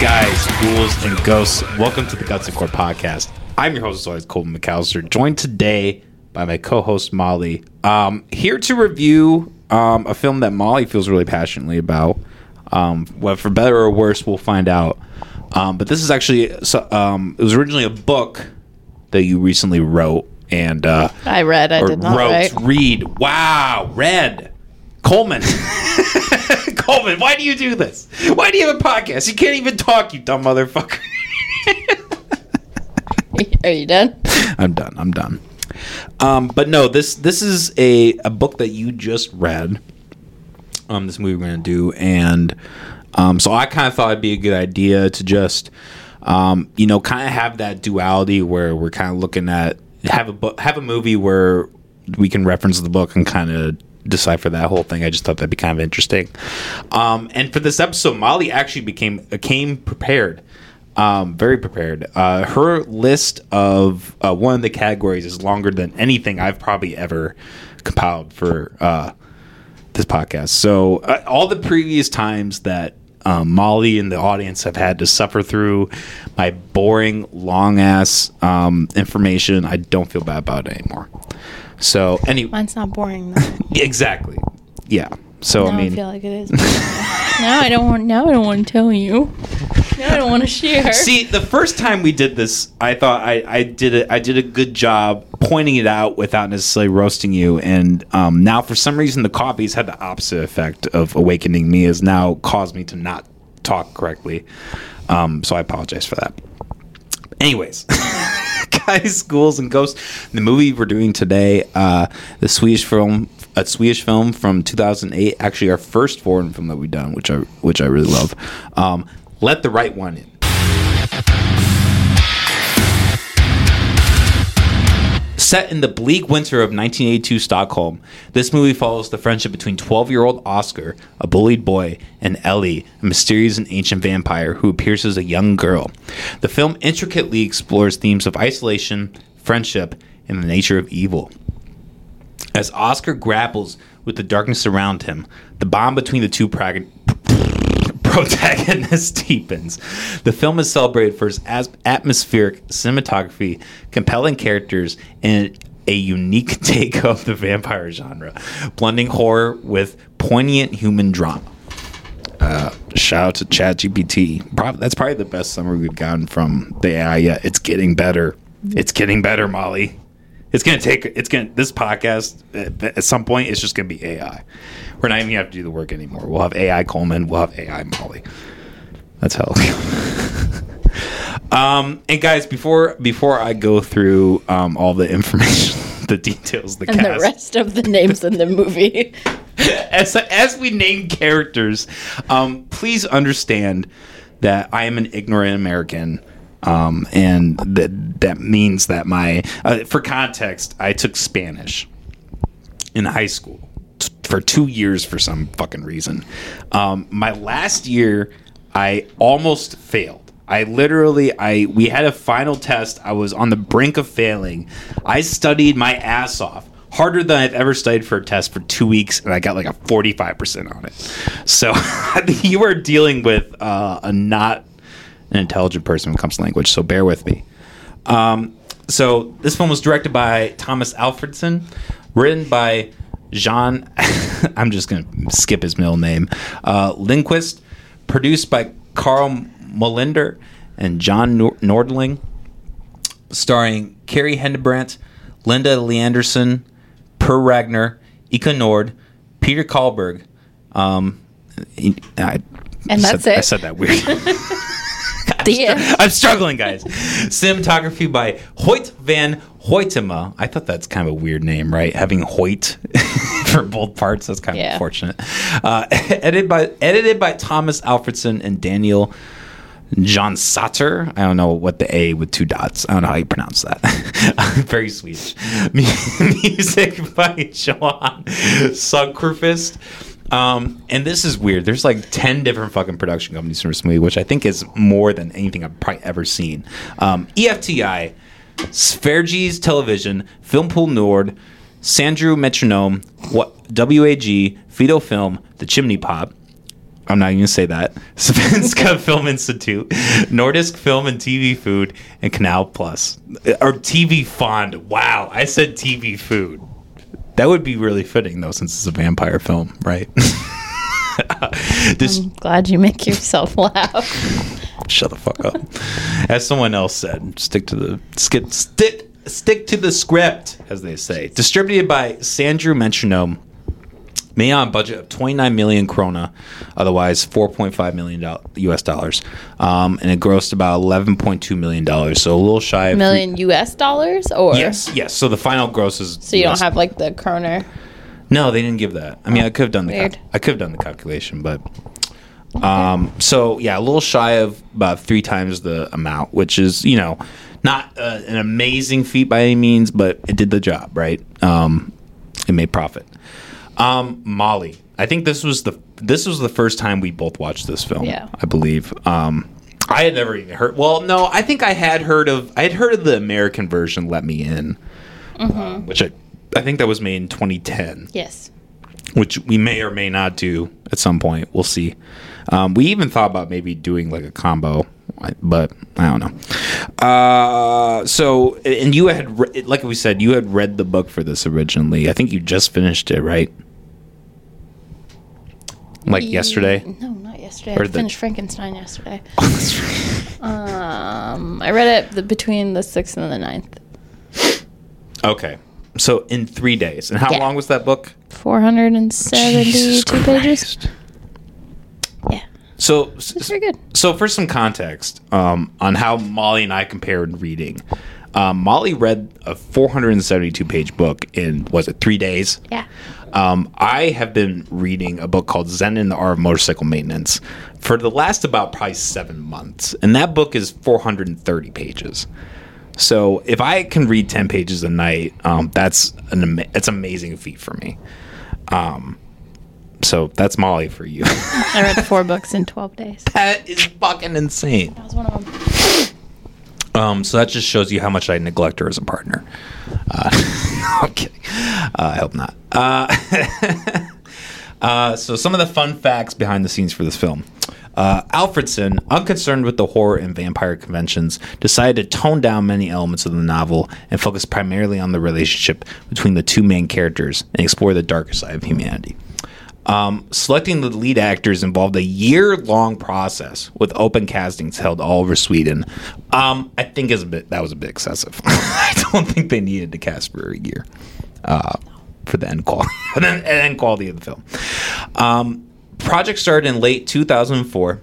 guys, ghouls, and ghosts. Welcome to the Guts and Gore podcast. I'm your host, as always, Colton McAllister, joined today by my co-host Molly. Um, here to review um, a film that Molly feels really passionately about. Um, well, for better or worse, we'll find out. Um, but this is actually so, um, it was originally a book that you recently wrote and uh, I read. I did not wrote, write. read. Wow, read. Colton. Colton, why do you do this? Why do you have a podcast? You can't even talk, you dumb motherfucker. Are you done? I'm done. I'm done. Um, but no, this this is a, a book that you just read. Um, this movie we're gonna do, and um, so I kind of thought it'd be a good idea to just, um, you know, kind of have that duality where we're kind of looking at have a book, have a movie where we can reference the book and kind of decipher that whole thing. I just thought that'd be kind of interesting. Um, and for this episode, Molly actually became came prepared um, very prepared. Uh, her list of uh, one of the categories is longer than anything I've probably ever compiled for uh, this podcast. So uh, all the previous times that um, Molly and the audience have had to suffer through my boring, long ass um, information, I don't feel bad about it anymore. So any Mine's not boring. Though. exactly, yeah. So now I I, feel like it is. now I don't want. Now I don't want to tell you. Now I don't want to share. See, the first time we did this, I thought I, I did it. I did a good job pointing it out without necessarily roasting you. And um, now, for some reason, the coffee's had the opposite effect of awakening me. Has now caused me to not talk correctly. Um, so I apologize for that. Anyways, guys, schools and ghosts. The movie we're doing today, uh, the Swedish film, a Swedish film from 2008. Actually, our first foreign film that we've done, which I which I really love. Um, Let the right one in. Set in the bleak winter of 1982 Stockholm, this movie follows the friendship between 12 year old Oscar, a bullied boy, and Ellie, a mysterious and ancient vampire who appears as a young girl. The film intricately explores themes of isolation, friendship, and the nature of evil. As Oscar grapples with the darkness around him, the bond between the two protagonist deepens. The film is celebrated for its atmospheric cinematography, compelling characters, and a unique take of the vampire genre, blending horror with poignant human drama. Uh, shout out to ChatGPT. That's probably the best summary we've gotten from the AI yet. It's getting better. It's getting better, Molly. It's gonna take. It's gonna. This podcast at, at some point, it's just gonna be AI. We're not even gonna have to do the work anymore. We'll have AI Colton. We'll have AI Molly. That's how. um, and guys, before before I go through um, all the information, the details, the and cast, the rest of the names in the movie. as as we name characters, um, please understand that I am an ignorant American. Um, and that that means that my uh, for context, I took Spanish in high school t- for two years for some fucking reason. Um, my last year, I almost failed. I literally, I we had a final test. I was on the brink of failing. I studied my ass off, harder than I've ever studied for a test for two weeks, and I got like a forty-five percent on it. So you are dealing with uh, a not an intelligent person when it comes to language. So bear with me. Um, so this film was directed by Tomas Alfredson, written by Jean. I'm just gonna skip his middle name. Uh, Lindqvist, produced by Carl Molinder and John Nordling, starring Carrie Hindebrandt, Linda Leandersson, Per Ragnar, Ika Nord, Peter Carlberg. Um, I And said- that's it? I said that weird. End. I'm struggling, guys. Cinematography by Hoyt van Hoytema. I thought that's kind of a weird name, right? Having Hoyt for both parts. That's kind of Yeah. unfortunate. Uh, edited by edited by Tomas Alfredson and Daniel John Satter. I don't know what the A with two dots. I don't know how you pronounce that. Very Swedish. Music by Johan Sundqvist. Um, and this is weird. There's like 10 different fucking production companies for this movie, which I think is more than anything I've probably ever seen. Um, EFTI, Sveriges Television, Filmpool Nord, Sandrew Metronome, what WAG, Fido Film, The Chimney Pot, I'm not even gonna say that. Svenska Film Institute, Nordisk Film and TV Food, and Canal Plus, or TV Fond. Wow, I said TV Food. That would be really fitting though, since it's a vampire film, right? this I'm glad you make yourself laugh. shut the fuck up. As someone else said, stick to the skip, stick stick to the script, as they say. Distributed by Sandrew Metronome. Made on a budget of 29 million krona, otherwise 4.5 million U.S. dollars, um, and it grossed about 11.2 million dollars, so a little shy of Million US dollars, or Yes, yes. So the final gross is. So you don't have like the kroner. no, they didn't give that. I mean, I could have done the Weird. I could have done the calculation, but um, so yeah, a little shy of about three times the amount, which is you know not uh, an amazing feat by any means, but it did the job, right? Um, it made profit. Um, Molly, I think this was the this was the first time we both watched this film. Yeah. I believe. Um, I had never even heard. Well, no, I think I had heard of. I had heard of the American version, "Let Me In," um, which I I think that was made in 2010 Yes. which we may or may not do at some point. We'll see. Um, we even thought about maybe doing like a combo, but I don't know. Uh, so, and you had, re- like we said, you had read the book for this originally. I think you just finished it, right? Like yesterday. No, not yesterday. Or I the- finished Frankenstein yesterday. Um, I read it the, between the sixth and the ninth. okay. So in three days. And how Yeah. long was that book? Four hundred and seventy-two pages. Yeah, So, it's very good. So, for some context um, on how Molly and I compared reading, um, Molly read a 472 page book in, was it three days? Yeah. Um, I have been reading a book called Zen and the Art of Motorcycle Maintenance for the last about probably seven months. And that book is 430 pages. So, if I can read 10 pages a night, um, that's an that's an amazing feat for me. Um, so, that's Molly for you. I read four books in twelve days. that is fucking insane. That was one of them. Um, so that just shows you how much I neglect her as a partner. Uh, I'm kidding. Uh, I hope not. Uh, uh, so some of the fun facts behind the scenes for this film. Uh, Alfredson, unconcerned with the horror and vampire conventions, decided to tone down many elements of the novel and focus primarily on the relationship between the two main characters and explore the darker side of humanity. Um, selecting the lead actors involved a year-long process with open castings held all over Sweden. Um, I think is a bit that was a bit excessive. I don't think they needed to cast for a year uh, for the end quality, then end quality of the film. Um, project started in late 2004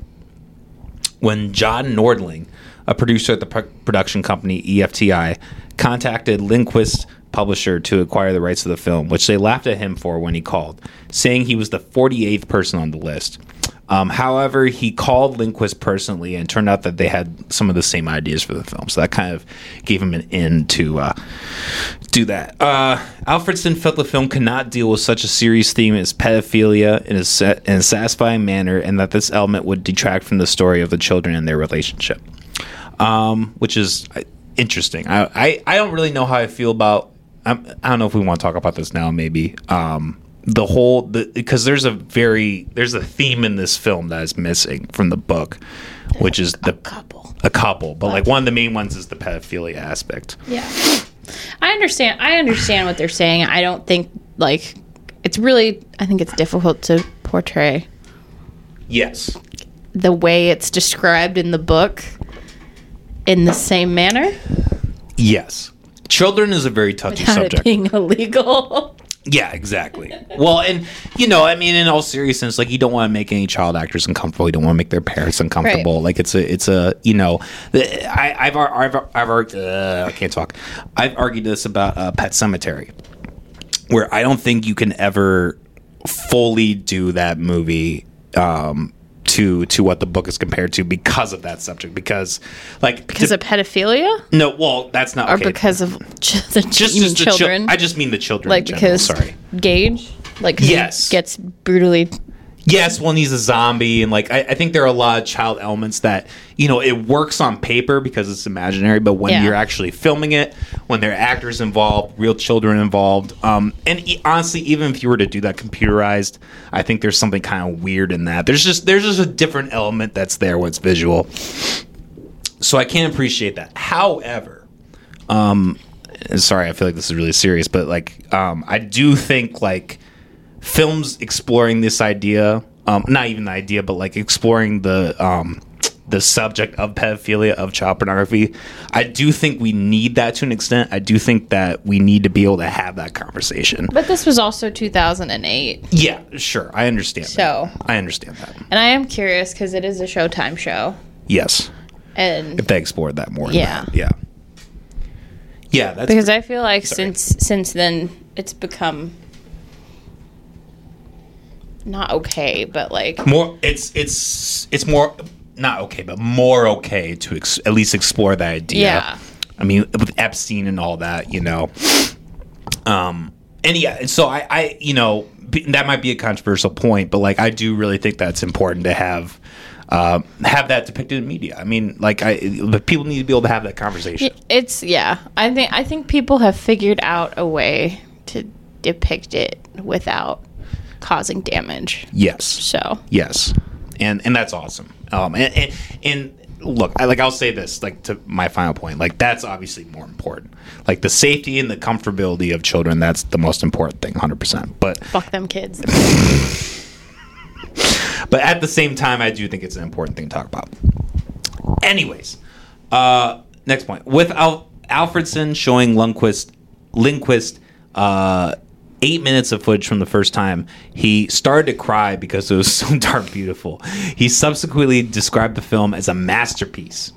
when John Nordling, a producer at the pro- production company EFTI, contacted Lindqvist publisher to acquire the rights of the film, which they laughed at him for when he called, saying he was the 48th person on the list. Um, however, he called Lindqvist personally, and turned out that they had some of the same ideas for the film. So that kind of gave him an in to uh, do that. Uh, Alfredson felt the film could not deal with such a serious theme as pedophilia in a, sa- in a satisfying manner, and that this element would detract from the story of the children and their relationship, um, which is uh, interesting. I, I, I don't really know how I feel about. I'm, I don't know if we want to talk about this now. Maybe um, the whole because there's a very there's a theme in this film that is missing from the book, which is the Couple. a couple, but like one of the main ones is the pedophilia aspect. Yeah. I understand. I understand what they're saying. I don't think like it's really. I think it's difficult to portray Yes. the way it's described in the book in the same manner Yes. Children is a very touchy without it subject. being illegal. yeah, exactly. Well, and you know, I mean, in all seriousness, like you don't want to make any child actors uncomfortable. You don't want to make their parents uncomfortable. Like it's a, it's a, you know, the, I, I've, I've, ar- I've, uh, I can't talk. I've argued this about uh, Pet Sematary, where I don't think you can ever fully do that movie. Um, to, to what the book is compared to because of that subject because like Because of pedophilia? no well that's not Or okay. because of ch- the just, you mean just the chil- children? I just mean the children. like because sorry. Gage, like Yes. gets brutally Yes, well, he's a zombie, and like I, I think there are a lot of child elements that you know it works on paper because it's imaginary, but when Yeah. you're actually filming it, when there are actors involved, real children involved, um, and e- honestly, even if you were to do that computerized, I think there's something kind of weird in that. There's just there's just a different element that's there when it's visual, so I can appreciate that. However, um, sorry, I feel like this is really serious, but like um, I do think like films exploring this idea um, not even the idea but like exploring the um, the subject of pedophilia of child pornography i do think we need that to an extent i do think that we need to be able to have that conversation But this was also 2008. yeah sure i understand So- that. i understand that And I am curious because it is a Showtime show. yes And if they explored that more Yeah. that, yeah yeah that's because I feel like Sorry. since since then it's become not okay, but like more it's it's it's more not okay but more okay to ex- at least explore that idea Yeah. i mean with epstein and all that you know um and yeah so i i you know that might be a controversial point but like i do really think that's important to have um, have that depicted in media. I mean, like, I but people need to be able to have that conversation. it's yeah. I think I think people have figured out a way to depict it without causing damage. Yes. So Yes, and and that's awesome. Um, and, and, and look, I, like I'll say this, like to my final point, like that's obviously more important. Like the safety and the comfortability of children, that's the most important thing, hundred percent. But fuck them kids. but at the same time, I do think it's an important thing to talk about. Anyways, uh, next point with Al- Alfredson showing Lundquist, Lindqvist, uh, eight minutes of footage from the first time, he started to cry because it was so darn beautiful. He subsequently described the film as a masterpiece.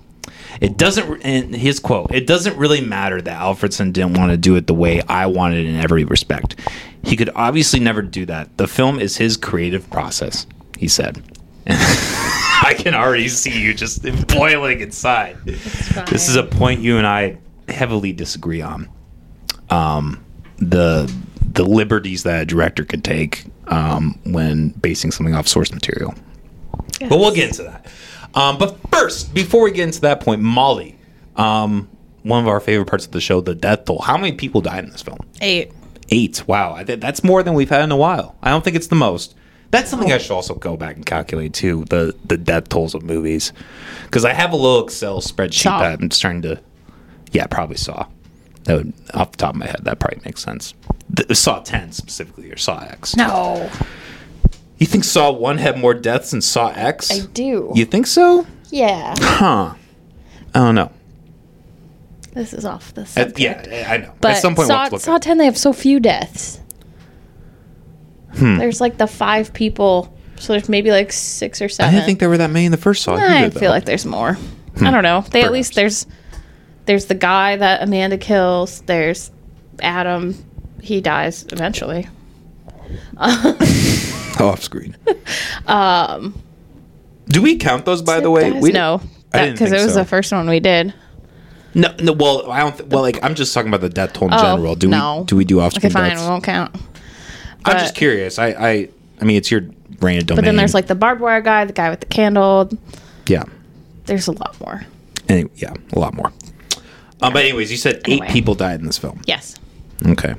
It doesn't, and his quote, it doesn't really matter that Alfredson didn't want to do it the way I wanted in every respect. He could obviously never do that. The film is his creative process, he said. I can already see you just boiling inside. This is a point you and I heavily disagree on. Um, the the liberties that a director can take um, when basing something off source material. But we'll get into that. Um, but first, before we get into that point, Molly, um, one of our favorite parts of the show, the death toll. How many people died in this film? Eight. Eight. Wow, I think that's more than we've had in a while. I don't think it's the most. That's something I should also go back and calculate too. The the death tolls of movies, because I have a little Excel spreadsheet Saw. that I'm starting to. Yeah, probably saw. That would, off the top of my head, that probably makes sense. The, saw ten specifically, or Saw X. No. You think Saw One had more deaths than Saw X? I do. You think so? yeah. Huh. I don't know. This is off the subject. yeah, I know. But At some point, Saw, we'll look Saw at- 10, they have so few deaths. Hmm. There's like the five people, so there's maybe like six or seven. I seven. didn't think there were that many in the first Saw. I either, feel though. like there's more. I don't know. They at least Perhaps. there's there's the guy that Amanda kills. There's Adam. He dies eventually. off screen. um, do we count those? By the way, Dies- we no, because it was so. the first one we did. No, no. Well, I don't. Th- well, like I'm just talking about the death toll in Oh, general. Do no. we? Do we do off Okay, screen fine, deaths? we won't count. I'm just curious. I, I, I mean, it's your brain of domain. But then there's like the barbed wire guy, the guy with the candle. yeah, There's a lot more. any, yeah, a lot more. Um, but anyways, you said eight people died in this film. Yes. Okay,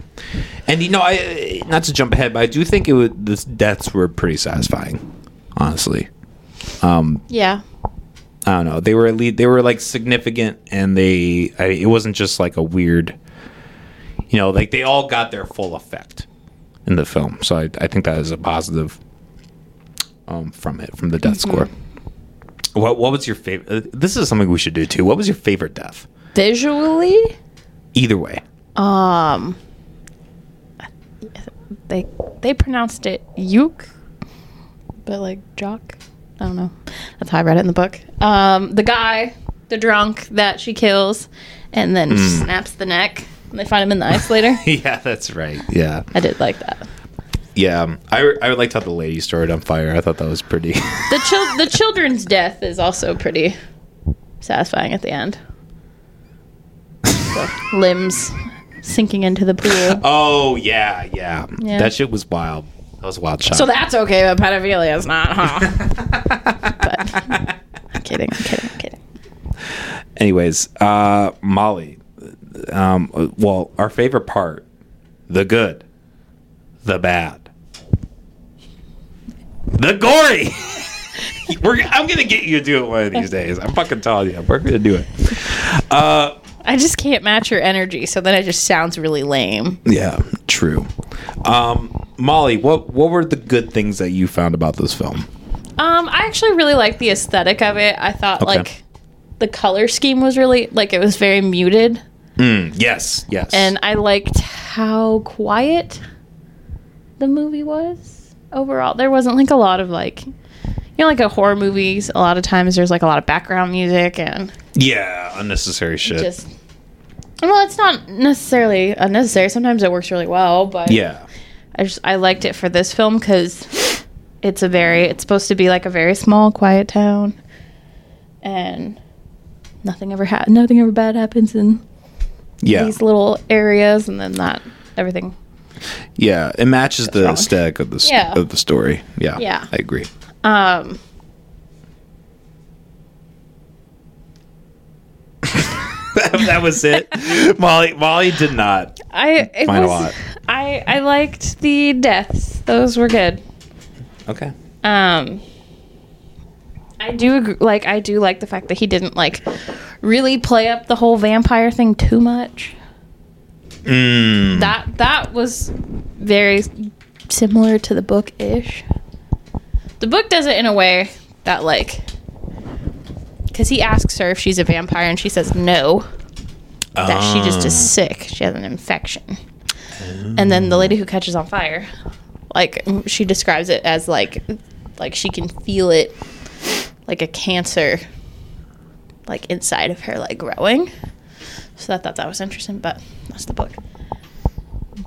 and you know, I not to jump ahead, but I do think it would. The deaths were pretty satisfying, honestly. Um, Yeah. I don't know. They were at least they were like significant, and they I, it wasn't just like a weird, you know, like they all got their full effect in the film. So I, I think that is a positive um, from it from the death score. What what was your favorite? Uh, this is something we should do too. What was your favorite death? Visually, Either way, um, they they pronounced it Yuk, but like Jock. I don't know. That's how I read it in the book. Um, the guy, the drunk that she kills, and then snaps the neck. And they find him in the ice later. yeah, that's right. Yeah, I did like that. yeah. um, I I liked how the lady started on fire. I thought that was pretty. The chil- the children's death is also pretty satisfying at the end. The limbs sinking into the pool. oh yeah, yeah, Yeah. That shit was wild. That was a wild shot. So that's okay, but pedophilia is not, huh? but I'm kidding, I'm kidding, I'm kidding. Anyways, uh, Molly. Um, well, our favorite part, the good, the bad, the gory. We're, I'm gonna get you to do it one of these days. I'm fucking telling you, we're gonna do it. Uh, I just can't match your energy, so then it just sounds really lame. yeah, true. Um, Molly, what what were the good things that you found about this film? Um, I actually really liked the aesthetic of it. I thought Okay. like the color scheme was really like it was very muted, Mm, yes, yes, and I liked how quiet the movie was overall. There wasn't like a lot of like you know like a horror movies. A lot of times there's like a lot of background music and yeah, unnecessary shit. just. Well, it's not necessarily unnecessary. Sometimes it works really well, but yeah, I just I liked it for this film because it's a very it's supposed to be like a very small, quiet town, and nothing ever ha- nothing ever bad happens in yeah, these little areas, and then that everything. yeah. It matches the wrong. aesthetic of the s- Yeah. of the story. Yeah, Yeah. I agree. Um, that was it. Molly Molly did not. I it Find a lot. I I liked the deaths; those were good. Okay. Um, I do like I do like the fact that he didn't like really play up the whole vampire thing too much. Mm, that that was very similar to the book ish. The book does it in a way that like because he asks her if she's a vampire and she says no, that she just is ah. sick. She has an infection, and then the lady who catches on fire, like she describes it as like like she can feel it like a cancer like inside of her like growing. So I thought that was interesting, but that's the book.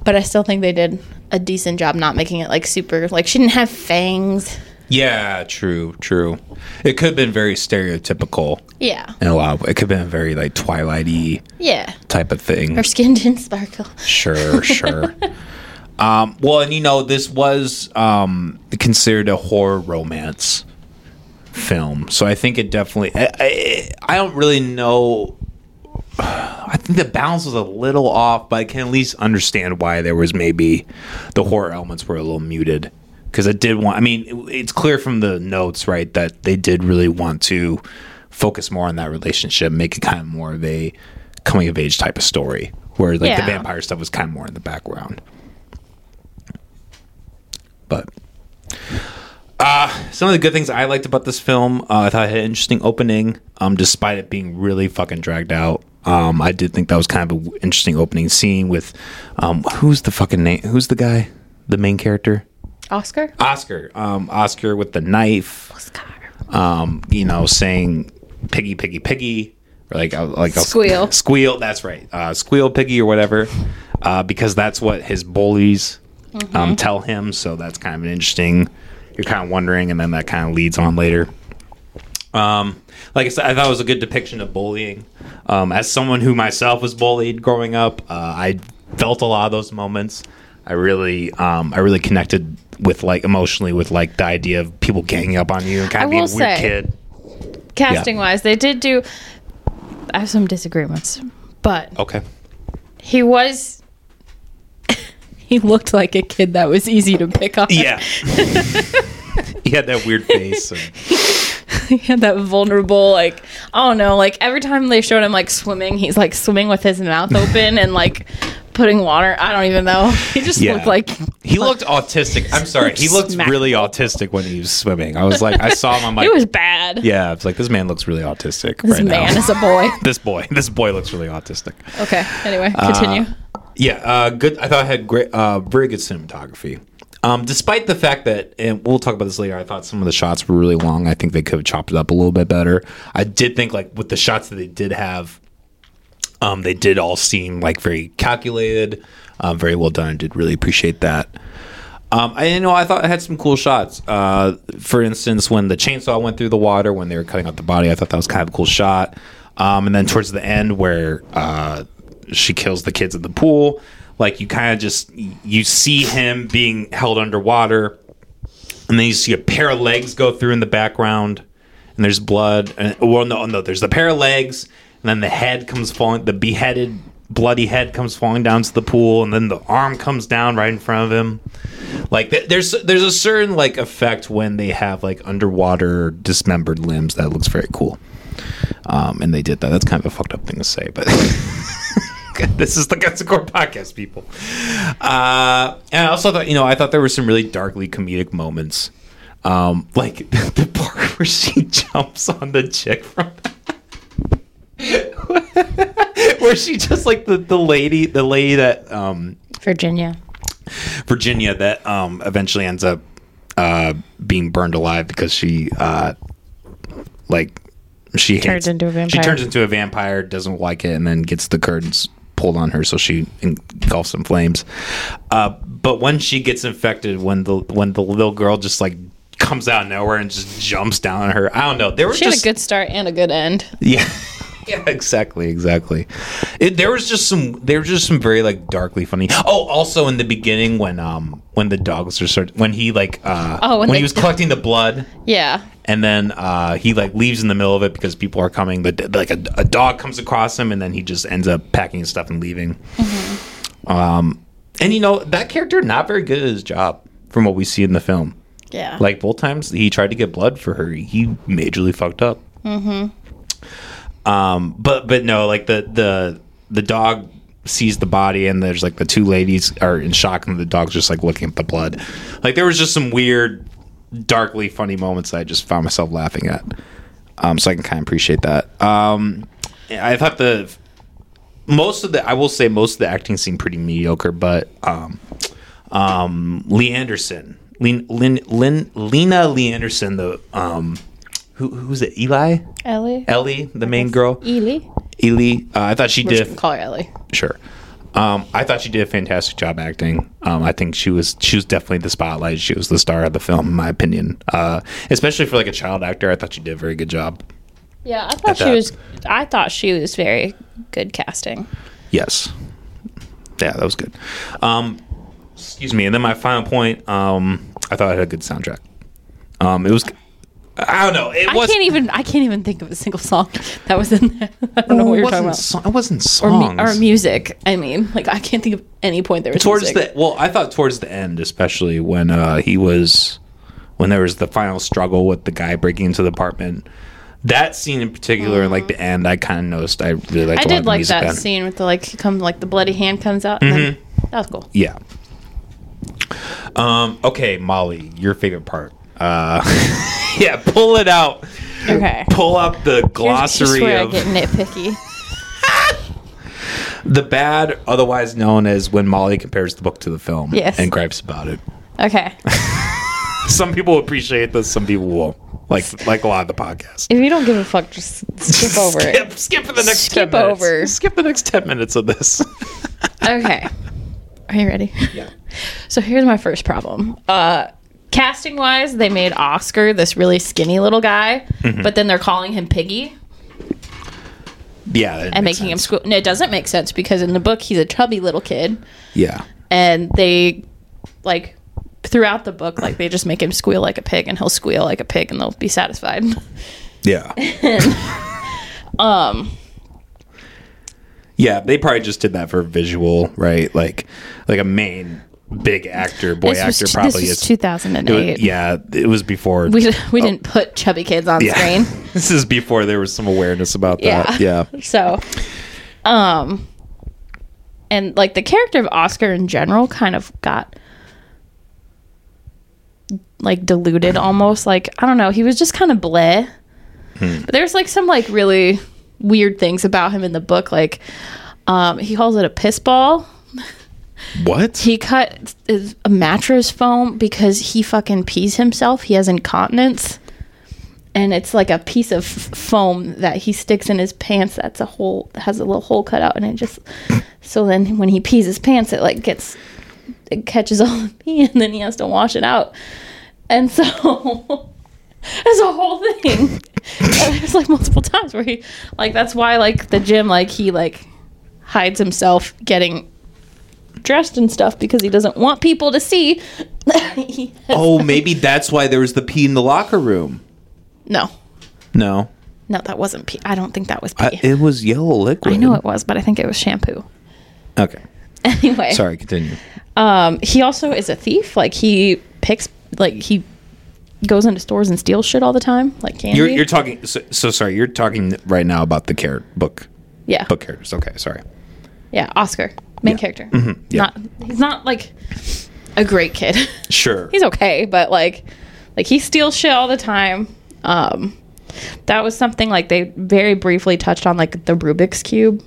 But I still think they did a decent job not making it like super like she didn't have fangs. Yeah, true, true. It could have been very stereotypical Yeah. in a lot of It could have been very like Twilighty Yeah. type of thing. Her skin didn't sparkle. Sure, sure. um, well, and you know, this was um, considered a horror romance film, so I think it definitely. I, I, I don't really know. I think the balance was a little off, but I can at least understand why there was maybe the horror elements were a little muted because it did want. I mean, it's clear from the notes, right, that they did really want to focus more on that relationship, make it kind of more of a coming of age type of story, where like Yeah. the vampire stuff was kind of more in the background. But uh, some of the good things I liked about this film, uh, I thought it had an interesting opening, um, despite it being really fucking dragged out. Um, I did think that was kind of an interesting opening scene with um, who's the fucking name? Who's the guy? The main character? Oscar? Oscar. Um, Oscar with the knife. Oscar. Um, you know, saying "piggy, piggy, piggy," or like, uh, like I'll- Squeal. squeal. That's right. Uh, squeal, piggy, or whatever, uh, because that's what his bullies um, tell him. So that's kind of an interesting. You're kind of wondering, and then that kind of leads on later. Um, like I said, I thought it was a good depiction of bullying. Um, as someone who myself was bullied growing up, uh, I felt a lot of those moments. I really, um, I really connected with like emotionally with like the idea of people ganging up on you and kind I of being a weird say- kid. Casting wise, they did do. I have some disagreements, but Okay. he was. he looked like a kid that was easy to pick up. Yeah. he had that weird face. And, he had that vulnerable, like, I don't know, like every time they showed him like swimming, he's like swimming with his mouth open and like putting water. I don't even know. He just Yeah. looked like he looked autistic. I'm sorry. He looked really autistic when he was swimming. I was like, I saw him. I'm like, it was bad. yeah. It's like this man looks really autistic This right man now. is a boy. this boy, this boy looks really autistic. Okay. Anyway, continue. Yeah, uh, good. I thought it had great, uh, very good cinematography. Um, despite the fact that, and we'll talk about this later, I thought some of the shots were really long. I think they could have chopped it up a little bit better. I did think, like, with the shots that they did have, um, they did all seem like very calculated, um, very well done. I did really appreciate that. Um, I you know I thought it had some cool shots. Uh, for instance, when the chainsaw went through the water when they were cutting out the body, I thought that was kind of a cool shot. Um, and then towards the end, where uh, she kills the kids in the pool, like you kind of just you see him being held underwater, and then you see a pair of legs go through in the background, and there's blood. And, well, no, no, there's the pair of legs, and then the head comes falling, the beheaded, bloody head comes falling down to the pool, and then the arm comes down right in front of him. Like th- there's there's a certain like effect when they have like underwater dismembered limbs that looks very cool. Um, and they did that. That's kind of a fucked up thing to say, but this is the Guts and Gore podcast, people. Uh, and I also thought, you know, I thought there were some really darkly comedic moments, um, like the part where she jumps on the chick from. where she just like the, the lady the lady that um Virginia. Virginia that um, eventually ends up uh, being burned alive because she uh, like she Turns hates- into a vampire. She vampire. turns into a vampire, doesn't like it, and then gets the curtains pulled on her, so she engulfs in flames. Uh, but when she gets infected, when the when the little girl just like comes out of nowhere and just jumps down on her, I don't know. There was She had just a good start and a good end. yeah. Yeah, exactly, exactly. It, there was just some, there was just some very like darkly funny. Oh, also in the beginning when um when the dogs are sort, when he like uh Oh, when when, he was collecting the blood Yeah. and then uh he like leaves in the middle of it because people are coming, but like a, a dog comes across him and then he just ends up packing his stuff and leaving. Um, and you know that character not very good at his job from what we see in the film. Yeah. Like both times he tried to get blood for her, he majorly fucked up. Mm-hmm. Um, but but no, like the the the dog sees the body and there's like the two ladies are in shock and the dog's just like looking at the blood. Like there was just some weird, darkly funny moments that I just found myself laughing at. Um, so I can kind of appreciate that. Um, I thought the most of the I will say most of the acting seemed pretty mediocre, but um, um, Lee Anderson, Lena Lee Anderson, the um, who who's it? Eli, Ellie. Ellie, the main girl, Ely. Eli. Uh, I thought she We're did call her Ellie. sure. Um, I thought she did a fantastic job acting. Um, I think she was she was definitely the spotlight. She was the star of the film, in my opinion. Uh, especially for like a child actor, I thought she did a very good job. Yeah, I thought she that. was. I thought she was very good casting. Yes. Yeah, that was good. Um, excuse me. And then my final point, um, I thought it had a good soundtrack. Um, it was, I don't know. It I was. can't even. I can't even think of a single song that was in there. I don't know what it you're talking wasn't, about. so- it wasn't Or, mu- songs. or music. I mean, like I can't think of any point there was towards music. the well, I thought towards the end, especially when uh, he was when there was the final struggle with the guy breaking into the apartment. That scene in particular, like the end, I kind of noticed. I really liked. Mm-hmm. Lot did of like music that then. scene with the like comes like the bloody hand comes out. And Mm-hmm. that was cool. Yeah. Um. Okay, Molly, your favorite part. Uh, yeah, pull it out. Okay. Pull up the Here's, here's glossary where I of get nitpicky. the bad, otherwise known as when Molly compares the book to the film. Yes. And gripes about it. Okay. Some people appreciate this. Some people won't. Like like a lot of the podcast. If you don't give a fuck, just skip over skip, it. skip for the next Skip 10 minutes. over. Skip the next 10 minutes of this. Okay. Are you ready? Yeah. So here's my first problem. Uh, casting wise, they made Oscar this really skinny little guy, Mm-hmm. but then they're calling him Piggy yeah. and making him sense. school. No, it doesn't make sense because in the book he's a chubby little kid, Yeah. and they like throughout the book like they just make him squeal like a pig, and he'll squeal like a pig, and they'll be satisfied. Yeah. Um, Yeah, they probably just did that for visual, right? Like, like a main big actor, boy this actor, t- probably this was is. 2008. it was- yeah, it was before. we we didn't put chubby kids on yeah, screen. this is before there was some awareness about that. Yeah. Yeah, So, um, and like the character of Oscar in general kind of got like diluted almost. Like, I don't know, he was just kind of bleh. But there's like some like really weird things about him in the book. Like, um, he calls it a piss ball. What? He cut is a mattress foam because he fucking pees himself. He has incontinence. And it's like a piece of f- foam that he sticks in his pants. That's a hole, has a little hole cut out, and it just. So then, when he pees his pants, it like gets, it catches all the pee, and then he has to wash it out. And so, it's a whole thing. there's like multiple times where he, like, that's why like the gym, like he like hides himself getting dressed and stuff because he doesn't want people to see. that he has- Oh, maybe that's why there was the pee in the locker room. No, No, no, that wasn't pee. I don't think that was pee. I, it was yellow liquid. I know it was, but I think it was shampoo. Okay, Anyway, sorry. Continue. Um, he also is a thief. Like he picks, like he goes into stores and steals shit all the time, like candy. You're you're talking. So, so sorry. You're talking right now about the char- book yeah, book characters. Okay, sorry. yeah. Oscar, main Yeah. character. yeah. Not he's not like a great kid. Sure. he's okay, but like like he steals shit all the time. Um, that was something like they very briefly touched on, like the Rubik's cube.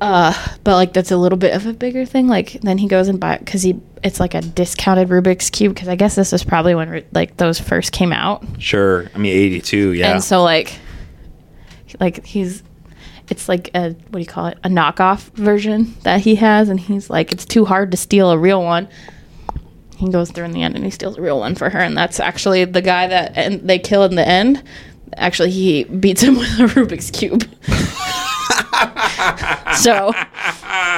Uh, but like that's a little bit of a bigger thing. Like then he goes and buy because he it's like a discounted Rubik's cube because I guess this is probably when like those first came out, Sure. I mean, 82. Yeah. and so like like he's it's like a what do you call it a knockoff version that he has, and he's like it's too hard to steal a real one. He goes through in the end and he steals a real one for her, and that's actually the guy that and they kill in the end. Actually, he beats him with a Rubik's cube. so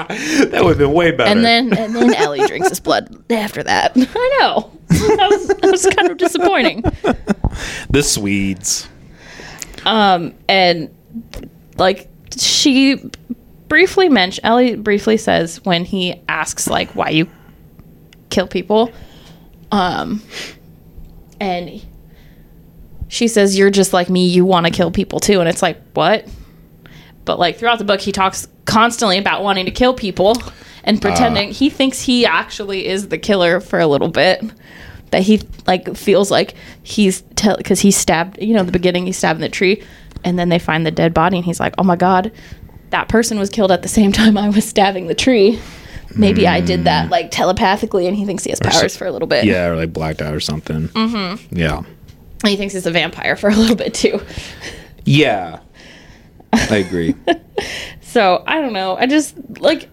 that would have been way better. and then and then Ellie drinks his blood after that. I know that was, that was kind of disappointing. the Swedes. Um, and like she briefly mentioned, Ellie briefly says when he asks like why you kill people, um, and she says you're just like me, you want to kill people too, and it's like what? But like throughout the book, he talks constantly about wanting to kill people and pretending he thinks he actually is the killer for a little bit. That he like feels like he's because he stabbed. You know, the beginning he stabbed in the tree, and then they find the dead body, and he's like, "Oh my god, that person was killed at the same time I was stabbing the tree." Maybe I did that like telepathically, and he thinks he has powers for a little bit. Yeah, or like blacked out or something. Mm-hmm. Yeah. And he thinks he's a vampire for a little bit too. Yeah. I agree. So I don't know. I just like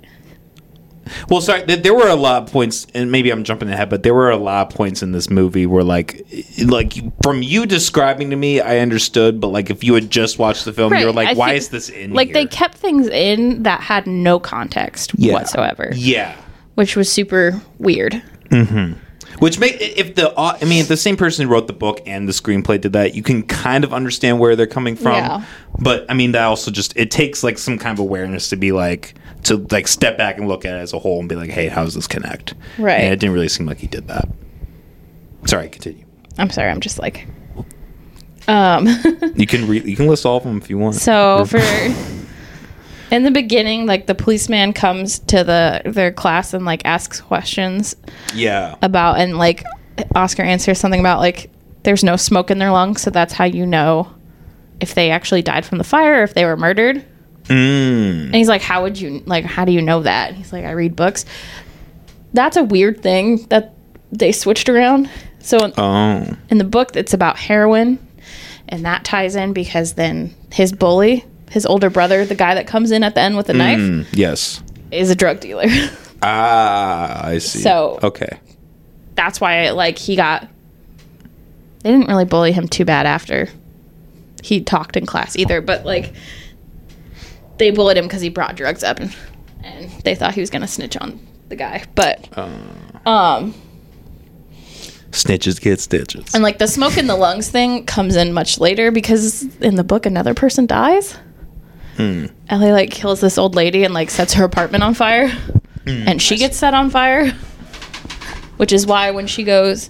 well, sorry, there were a lot of points, and maybe I'm jumping ahead, but there were a lot of points in this movie where, like, like from you describing to me, I understood, but like if you had just watched the film, you were Right, like, I why think- is this in like here? they kept things in that had no context Yeah. whatsoever, yeah. which was super weird. Mm-hmm. Which make if the I mean if the same person who wrote the book and the screenplay did that, you can kind of understand where they're coming from. Yeah. But I mean that also just it takes like some kind of awareness to be like to like step back and look at it as a whole and be like, hey, how does this connect? Right. And it didn't really seem like he did that. Sorry, continue. I'm sorry. I'm just like, um. You can re- you can list all of them if you want. So for in the beginning, like the policeman comes to the their class and like asks questions yeah. about and like Oscar answers something about like there's no smoke in their lungs, so that's how you know if they actually died from the fire or if they were murdered. Mm. And he's like, "How would you like? How do you know that?" And he's like, "I read books." That's a weird thing that they switched around. So in, Oh. in the book, it's about heroin, and that ties in because then his bully, his older brother, the guy that comes in at the end with a knife, Mm, yes. is a drug dealer. Ah, I see. So- okay. That's why, like, he got. They didn't really bully him too bad after he talked in class either, but like, they bullied him because he brought drugs up, and, and they thought he was gonna snitch on the guy. But, um, Snitches get stitches. and like the smoke in the lungs thing comes in much later because in the book another person dies. Mm. Ellie like kills this old lady and like sets her apartment on fire, mm. and she gets set on fire. Which is why when she goes,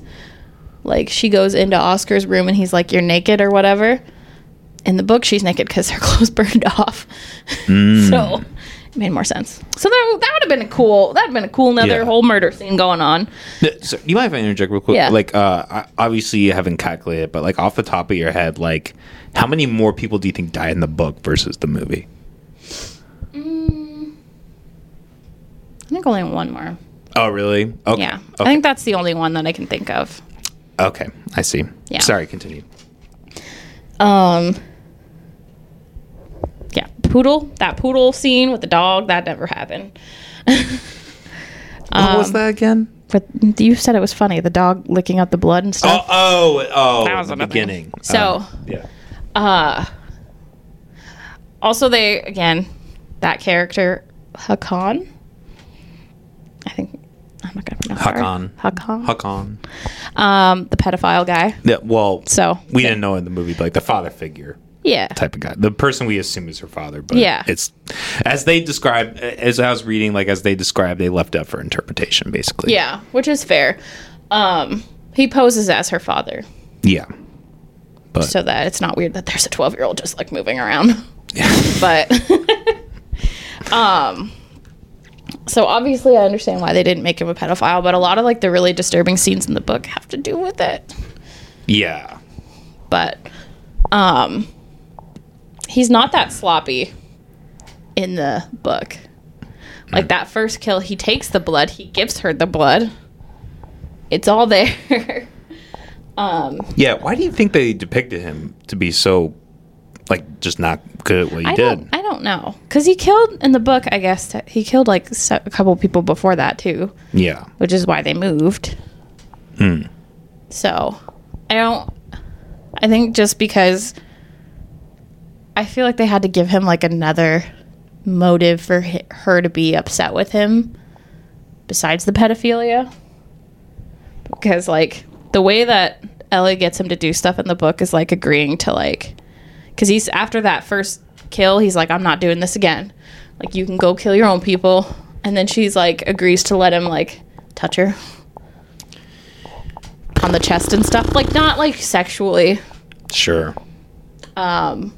like she goes into Oscar's room and he's like, "You're naked" or whatever. In the book, she's naked because her clothes burned off. Mm. so it made more sense. So that, that would have been a cool. That would have been a cool another Yeah. whole murder scene going on. So, you might if I interject real quick? Yeah. Like, uh, I- obviously you haven't calculated, but like off the top of your head, like, how many more people do you think died in the book versus the movie? I think only one more. Oh, really? Okay. Yeah, Okay. I think that's the only one that I can think of. okay. I see. Yeah. Sorry. Continue. Um, yeah, poodle. That poodle scene with the dog that never happened. what was that again? But you said it was funny. The dog licking out the blood and Oh, stuff. oh, oh! That was the beginning. thing. So- Uh, yeah. Uh, also, they again that character Hakan. No, sorry. Hakan. Hakan. Hakon. Um, the pedophile guy. Yeah, well, So we didn't know in the movie, but like the father figure yeah. type of guy. The person we assume is her father, but Yeah. it's as they describe as I was reading, like as they described, they left up for interpretation, basically. Yeah, which is fair. Um, he poses as her father, Yeah. But so that it's not weird that there's a 12 year old just like moving around. yeah. But, um, so obviously I understand why they didn't make him a pedophile, but a lot of like the really disturbing scenes in the book have to do with it. yeah. But, um, he's not that sloppy in the book. Like that first kill, he takes the blood, he gives her the blood. It's all there. um, Yeah. Why do you think they depicted him to be so like just not good at what he I did? don't, I don't know, because he killed in the book. I guess he killed like a couple people before that too, Yeah. which is why they moved. Hmm. So, I don't. I think just because I feel like they had to give him like another motive for hi- her to be upset with him, besides the pedophilia. Because like the way that Ellie gets him to do stuff in the book is like agreeing to like because he's after that first kill he's like i'm not doing this again like you can go kill your own people and then she's like agrees to let him like touch her on the chest and stuff like not like sexually Sure. um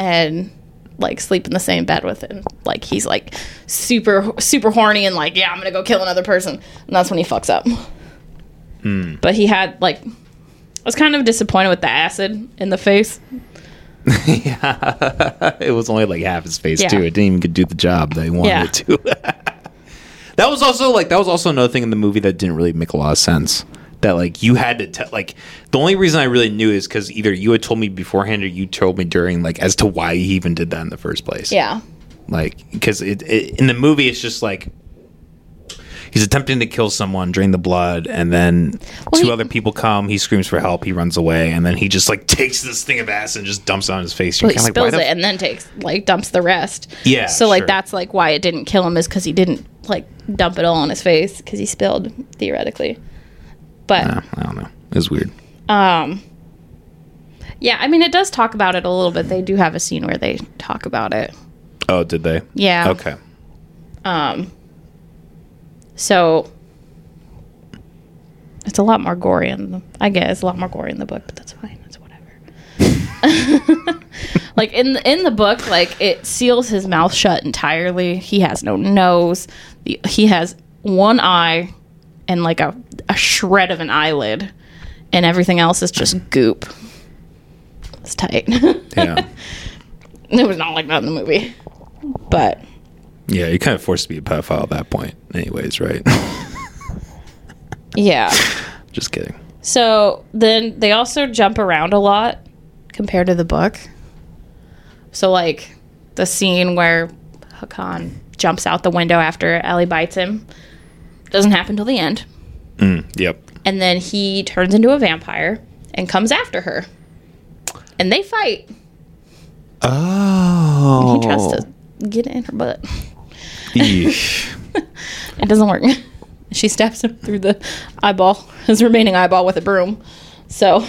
and like sleep in the same bed with him like he's like super super horny and like yeah i'm gonna go kill another person and that's when he fucks up hmm. but he had like i was kind of disappointed with the acid in the face yeah. it was only like half his face Yeah. too. It didn't even do the job they wanted Yeah. it to. that was also like that was also another thing in the movie that didn't really make a lot of sense. That like you had to tell like the only reason I really knew is because either you had told me beforehand or you told me during like as to why he even did that in the first place. yeah Like because it, it in the movie it's just like he's attempting to kill someone, drain the blood, and then Well, two he- other people come. He screams for help. He runs away, and then he just like takes this thing of acid and just dumps it on his face. Well, he like, spills it and then takes like dumps the rest Yeah, so like sure. that's like why it didn't kill him is because he didn't like dump it all on his face because he spilled theoretically but Uh, I don't know. It's weird. Um, yeah, I mean, it does talk about it a little bit. They do have a scene where they talk about it. Oh, did they? Yeah. Okay. Um, so it's a lot more gory in the. I guess it's a lot more gory in the book, but that's fine. That's whatever. like in the, in the book, like it seals his mouth shut entirely. He has no nose. The, he has one eye and like a, a shred of an eyelid, and everything else is just goop. It's tight. Yeah. it was not like that in the movie, but yeah, you're kind of forced to be a pedophile at that point, anyways, right? yeah. just kidding. So then they also jump around a lot compared to the book. So like the scene where Hakan jumps out the window after Ellie bites him doesn't happen till the end. Mm, yep. And then he turns into a vampire and comes after her. And they fight. Oh. He tries to get in her butt. It doesn't work. She stabs him through the eyeball, his remaining eyeball with a broom. So,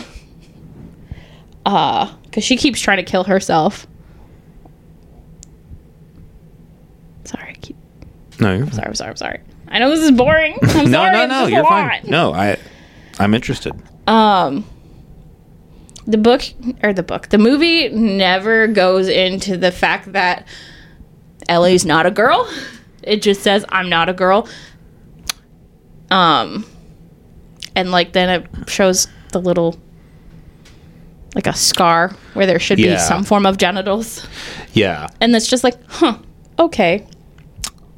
uh, because she keeps trying to kill herself. Sorry, I keep, no, fine. sorry, I'm sorry, I'm sorry. I know this is boring. I'm No, sorry. no, no, you're fine. No, I, I'm interested. Um, the book or the book, the movie never goes into the fact that Ellie's not a girl. It just says I'm not a girl. Um, and like then it shows the little like a scar where there should Yeah. be some form of genitals, Yeah. and it's just like, huh, okay,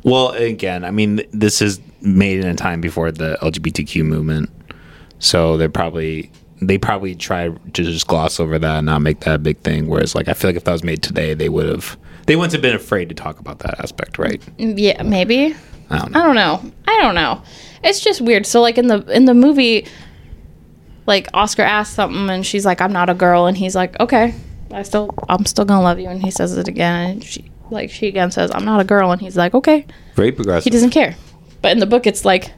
Well, again, I mean, this is made in a time before the LGBTQ movement, so they're probably they probably tried to just gloss over that and not make that a big thing. Whereas, like, I feel like if that was made today, they would have they wouldn't have been afraid to talk about that aspect, right? yeah, maybe. I don't know. I don't know. I don't know. It's just weird. So like in the in the movie, like Oscar asks something and she's like, "I'm not a girl," and he's like, "Okay, I still I'm still gonna love you," and he says it again, and she like she again says, "I'm not a girl," and he's like, "Okay." Very He doesn't care. But in the book, it's like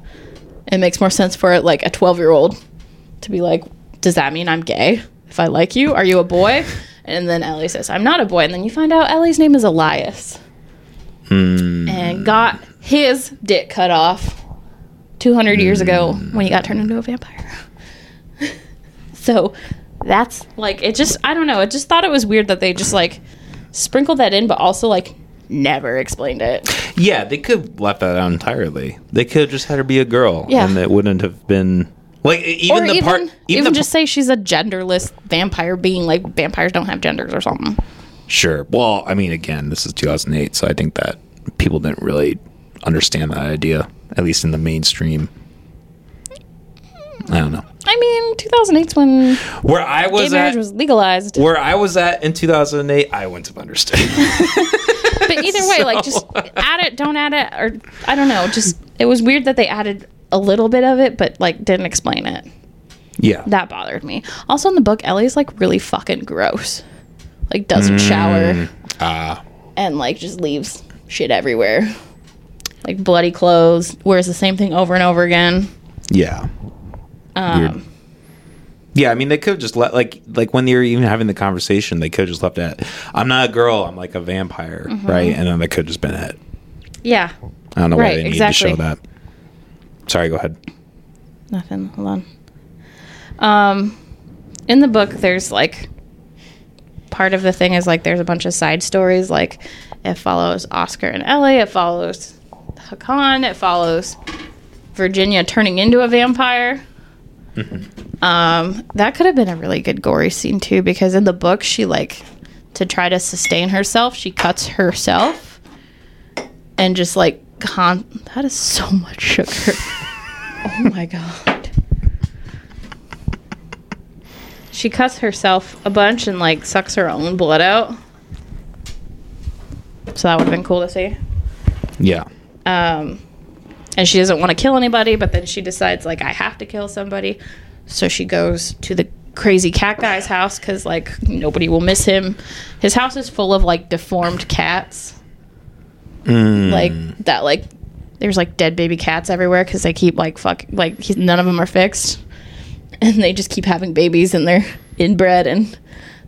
it makes more sense for like a 12 year old to be like, does that mean I'm gay? If I like you, are you a boy? And then Ellie says, I'm not a boy. And then you find out Ellie's name is Elias hmm. and got his dick cut off 200 years ago hmm. when he got turned into a vampire. so that's like, it just, I don't know. I just thought it was weird that they just like sprinkled that in, but also like never explained it. Yeah, they could have left that out entirely. They could have just had her be a girl, Yeah. and it wouldn't have been like even or the even, part. even, Even, just say she's a genderless vampire being like vampires don't have genders or something. Sure. Well, I mean, again, this is 2008, so I think that people didn't really understand that idea, at least in the mainstream. I don't know. I mean, 2008's when Where I gay was marriage at, was legalized. where I was at in 2008, I wouldn't have understood. But either way, like just add it, don't add it, or I don't know. Just it was weird that they added a little bit of it, but like didn't explain it. yeah. That bothered me. Also in the book, Ellie's like really fucking gross. Like doesn't shower Ah. and like just leaves shit everywhere. Like bloody clothes, wears the same thing over and over again. yeah. Weird. Yeah, I mean, they could have just let like like when they were even having the conversation, they could have just left it. at, I'm not a girl. I'm like a vampire, right? And then they could have just been it. Yeah. I don't know why they needed exactly. to show that. Sorry, go ahead. Nothing. Hold on. Um, in the book, there's like part of the thing is like there's a bunch of side stories. Like it follows Oscar and Ellie. It follows Hakan. It follows Virginia turning into a vampire. Um, that could have been a really good gory scene too, because in the book she like to try to sustain herself, she cuts herself and just like con. That is so much sugar. oh my god. She cuts herself a bunch and like sucks her own blood out. So that would have been cool to see. Yeah. Um, and she doesn't want to kill anybody, but then she decides like I have to kill somebody. So she goes to the crazy cat guy's house because like nobody will miss him. His house is full of like deformed cats, hmm. like that. Like there's like dead baby cats everywhere because they keep like fuck like he's, none of them are fixed, and they just keep having babies and they're inbred and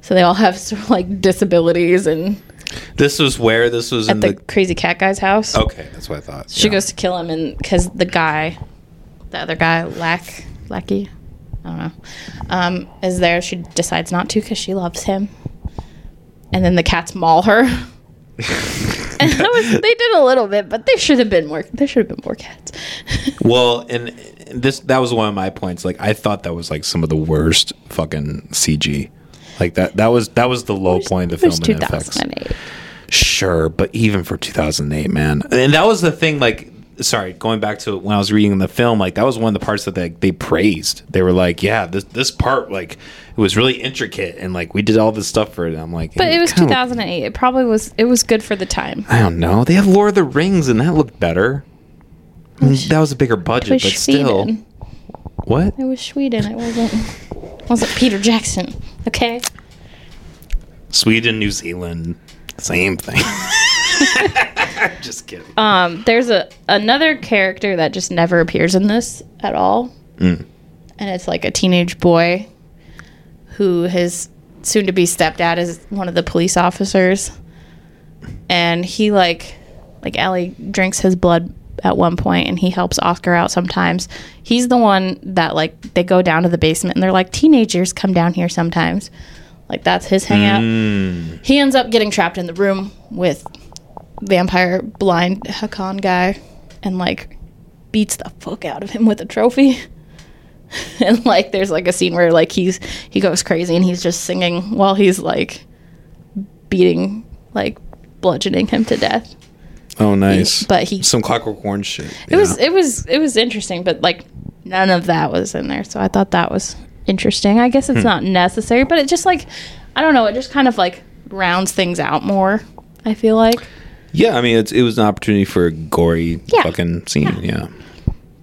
so they all have sort of like disabilities and This was where this was in at the the. crazy cat guy's house. Okay, that's what I thought. She Yeah. goes to kill him, and because the guy, the other guy, Lack, Lackey, I don't know, um, is there. She decides not to because she loves him. And then the cats maul her. and that was, they did a little bit, but there should have been more. There should have been more cats. Well, and and this that was one of my points. Like I thought that was like some of the worst fucking CG. Like that that was that was the low point of the film and effects. 2008. Sure, but even for 2008, man, and that was the thing. Like, sorry, going back to when I was reading the film, like that was one of the parts that they, they praised. They were like, "Yeah, this this part, like, it was really intricate, and like we did all this stuff for it." And I'm like, But it was kinda- 2008. It probably was. It was good for the time. I don't know. They have Lord of the Rings, and that looked better. That was a bigger budget, but still, what? It was Sweden. It wasn't. Wasn't Peter Jackson? Okay. Sweden, New Zealand, same thing. Just kidding. Um, there's a another character that just never appears in this at all, Mm. and it's like a teenage boy who his soon-to-be stepdad is one of the police officers, and he like like Ellie drinks his blood at one point, and he helps Oscar out sometimes. He's the one that like they go down to the basement, and they're like teenagers come down here sometimes. Like that's his hangout. Mm. He ends up getting trapped in the room with vampire blind Hakan guy and like beats the fuck out of him with a trophy. and like there's like a scene where like he's he goes crazy and he's just singing while he's like beating like bludgeoning him to death. Oh, nice. But he Some Clockwork Orange shit. it was it was it was interesting, but like none of that was in there. So I thought that was interesting. I guess it's not necessary, but it just like I don't know, it just kind of like rounds things out more. I feel like Yeah, I mean, it's, it was an opportunity for a gory Yeah. fucking scene. Yeah. Yeah.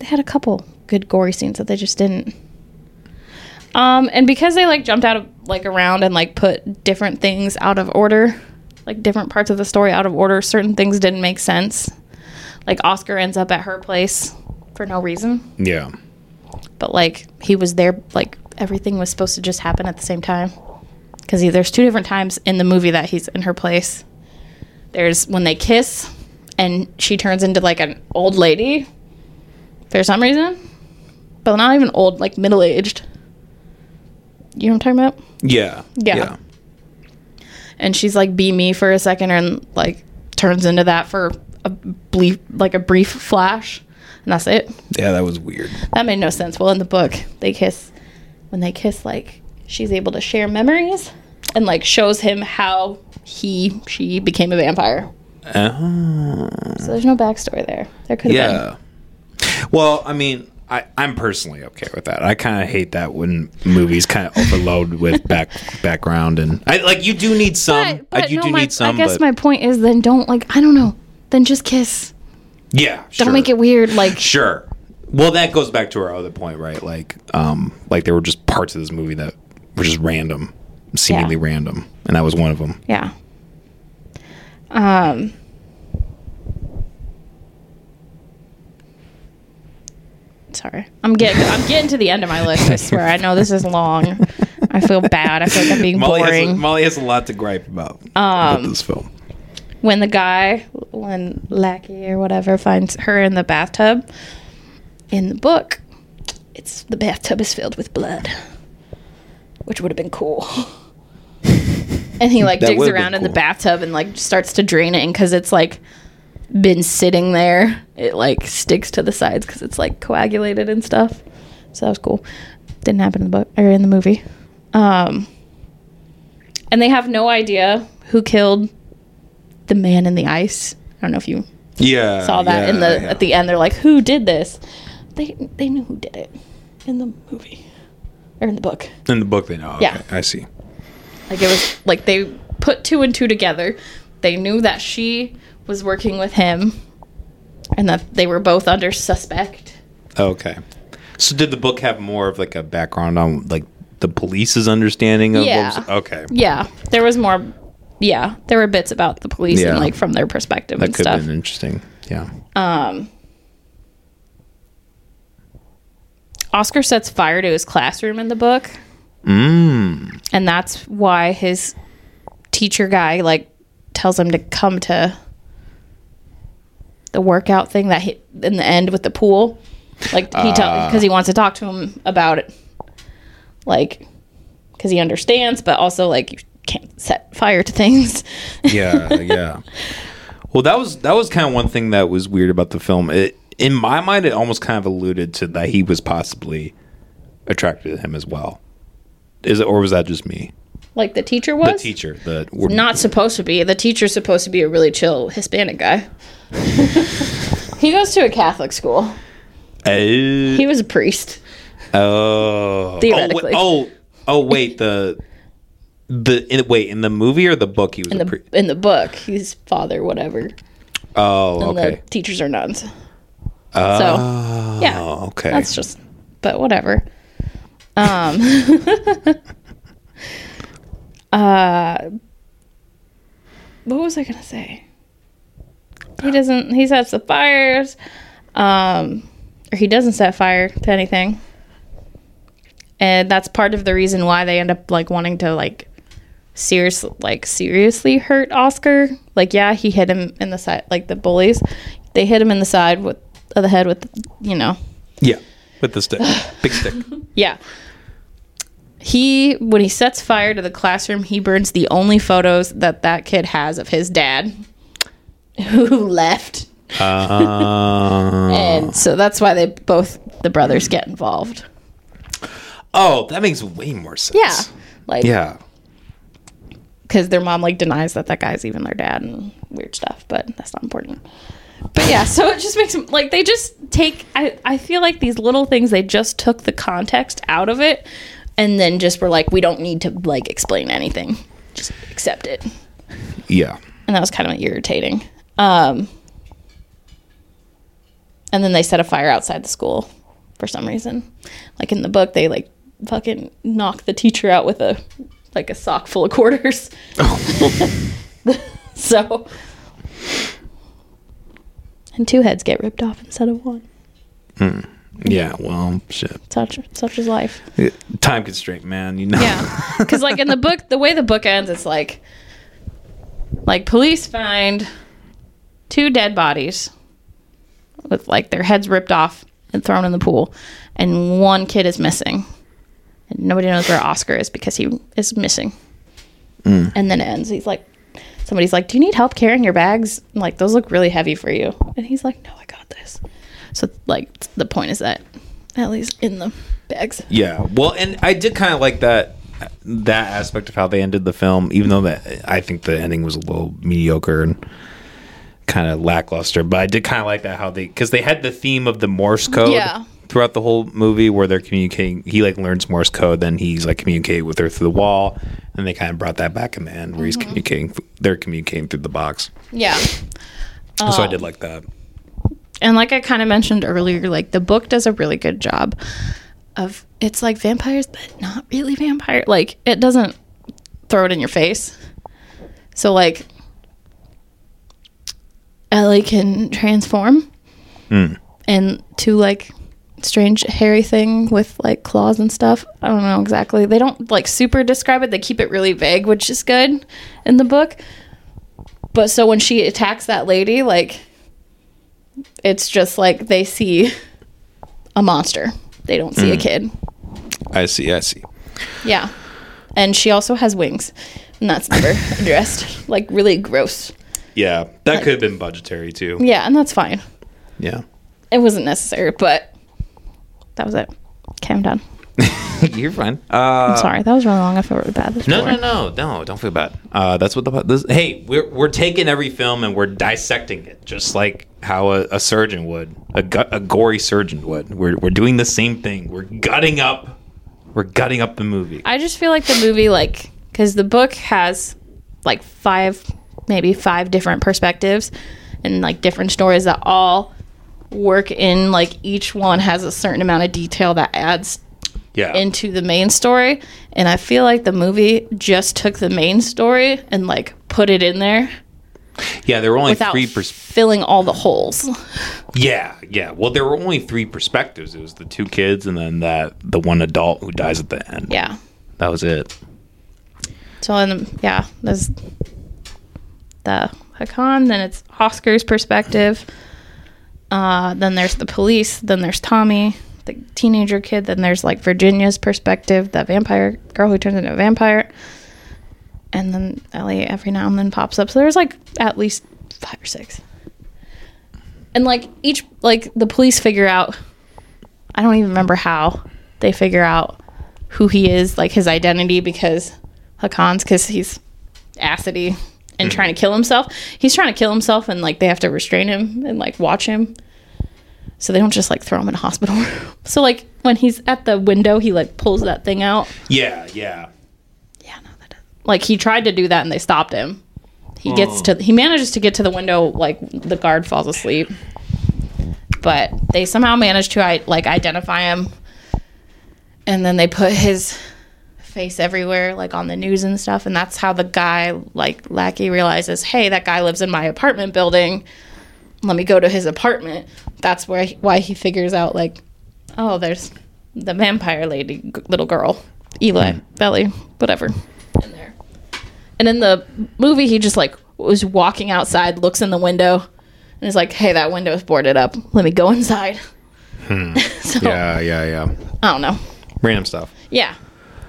they had a couple good gory scenes that they just didn't. Um, and because they like jumped out of like around and like put different things out of order, like different parts of the story out of order, certain things didn't make sense. like Oscar ends up at her place for no reason, Yeah. but like he was there like everything was supposed to just happen at the same time. Cuz there's two different times in the movie that he's in her place. There's when they kiss and she turns into like an old lady for some reason. But not even old, like middle-aged. You know what I'm talking about? Yeah. Yeah. And she's like be me for a second and like turns into that for a brief like a brief flash. And that's it. Yeah, that was weird. that made no sense. Well in the book they kiss when they kiss like she's able to share memories and like shows him how he she became a vampire. Uh, so there's no backstory there. There could have been. Yeah. Well, I mean, I, I'm personally okay with that. I kind of hate that when movies kind of overload with back background and I like you do need some. but, but I, you no, do my, need some. I guess but, my point is then don't like I don't know then just kiss yeah, don't sure. make it weird like Sure. Well, that goes back to our other point, right? Like, um, like there were just parts of this movie that were just random, seemingly Yeah. random, and that was one of them. Yeah. Um. Sorry, I'm getting I'm getting to the end of my list. I swear. I know this is long. I feel bad. I feel like I'm being Molly has, boring. a, Molly has a lot to gripe about, about Um, this film. when the guy, when Lackey or whatever, finds her in the bathtub, in the book, it's the bathtub is filled with blood, which would have been cool. and he like That digs would've around in the bathtub and like starts to drain it, because it's like been sitting there, it like sticks to the sides because it's like coagulated and stuff. So that was cool. Didn't happen in the book or in the movie. Um, and they have no idea who killed the man in the ice. I don't know if you Yeah, saw that in the yeah. at the end. They're like, "Who did this?" They they knew who did it in the movie or in the book. in the book. They know. Okay, Yeah. I see. Like it was like they put two and two together. They knew that she was working with him, and that they were both under suspect. Okay. So did the book have more of like a background on like the police's understanding of Yeah. what was, okay. Yeah, there was more. Yeah, there were bits about the police Yeah. and like from their perspective That and could have stuff. been interesting. Yeah. Um, Oscar sets fire to his classroom in the book, Mm. and that's why his teacher guy like tells him to come to the workout thing that hit in the end with the pool. Like he because ah. he wants to talk to him about it, like because he understands, but also like you can't set fire to things. Yeah, yeah. Well, that was that was kind of one thing that was weird about the film. It in my mind, it almost kind of alluded to that he was possibly attracted to him as well. Is it, or was that just me? Like the teacher was. The teacher, the not supposed to be. The teacher's supposed to be a really chill Hispanic guy. he goes to a Catholic school. Uh, He was a priest. oh, Theoretically. Oh, oh, oh, wait the the in, wait in the movie or the book he was In a the in the book, he's father, whatever. oh And okay the teachers are nuns. oh so yeah, okay That's just but whatever. Um uh what was I gonna say? He doesn't he sets the fires. Um or he doesn't set fire to anything. And that's part of the reason why they end up like wanting to like seriously like seriously hurt Oscar. Like yeah, he hit him in the side like the bullies. They hit him in the side with of the head with you know. yeah with the stick big stick Yeah. He when he sets fire to the classroom, he burns the only photos that that kid has of his dad who left. uh, And so that's why they both the brothers get involved. oh that makes way more sense Yeah. Like yeah because their mom like denies that that guy's even their dad and weird stuff but that's not important but yeah so it just makes them like they just take I, I feel like these little things they just took the context out of it and then just were like we don't need to like explain anything. Just accept it. Yeah. And that was kind of irritating. Um and then they set a fire outside the school for some reason. Like in the book they like fucking knock the teacher out with a like a sock full of quarters. So and two heads get ripped off instead of one. Yeah, well, shit. Such such is life. Time constraint, man. You know. Yeah, because like in the book, the way the book ends, it's like like police find two dead bodies with like their heads ripped off and thrown in the pool, and one kid is missing, and nobody knows where Oscar is because he is missing. Mm. And then it ends. He's like, somebody's like, "Do you need help carrying your bags? Like those look really heavy for you," and he's like, "No, I got this." So like the point is that at least in the bags. Yeah. Well, and I did kind of like that that aspect of how they ended the film, even though that I think the ending was a little mediocre and kind of lackluster. But I did kind of like that how they because they had the theme of the Morse code. Yeah. Throughout the whole movie, where they're communicating, he like learns Morse code, then he's like communicating with her through the wall, and they kind of brought that back in the end, where he's mm-hmm. communicating, they're communicating through the box. Yeah. so I um, did like that. And like I kind of mentioned earlier, like the book does a really good job of it's like vampires, but not really vampire. Like it doesn't throw it in your face. So like Ellie can transform hmm. into like strange hairy thing with like claws and stuff. I don't know exactly. They don't like super describe it. They keep it really vague, which is good in the book. But so when she attacks that lady, like it's just like they see a monster. They don't see a kid. I see. I see. Yeah. And she also has wings. And that's never addressed. Like really gross. Yeah, that could have been budgetary too. Yeah, and that's fine. Yeah. It wasn't necessary, but that was it. Okay, I'm done. You're fine. Uh, I'm sorry. That was really long. I feel really bad. This No, no, no, no! Don't feel bad. Uh, that's what the this. Hey, we're we're taking every film and we're dissecting it, just like how a, a surgeon would, a gut, a gory surgeon would. We're we're doing the same thing. We're gutting up, we're gutting up the movie. I just feel like the movie, like, because the book has like five, maybe five different perspectives and like different stories that all work in, like, each one has a certain amount of detail that adds yeah, into the main story. And I feel like the movie just took the main story and like put it in there yeah. There were only three. Pers- filling all the holes. yeah, yeah. Well, there were only three perspectives. It was the two kids and then that the one adult who dies at the end. Yeah. that was it. So yeah, there's the Hakan. Then it's Oscar's perspective. Uh, then there's the police. Then there's Tommy, the teenager kid. Then there's like Virginia's perspective, the vampire girl who turns into a vampire. And then Ellie every now and then pops up. So there's like at least five or six. And like each, like the police figure out, I don't even remember how they figure out who he is, like his identity, because Hakan's because he's acidy and mm-hmm. trying to kill himself. He's trying to kill himself, and like they have to restrain him and like watch him. So they don't just like throw him in a hospital. so like when he's at the window, he like pulls that thing out. Yeah, yeah. Yeah, no, that doesn't. Like he tried to do that and they stopped him. He gets to he manages to get to the window like the guard falls asleep. But they somehow manage to I like identify him. And then they put his face everywhere like on the news and stuff and that's how the guy like Lackey realizes, "Hey, that guy lives in my apartment building. Let me go to his apartment." That's where he, why he figures out like, "Oh, there's the vampire lady g- little girl, Eli, hmm. Belly, whatever." And in the movie, he just like was walking outside, looks in the window, and is like, "Hey, that window is boarded up. Let me go inside." so Yeah, yeah, yeah. I don't know. Random stuff. Yeah.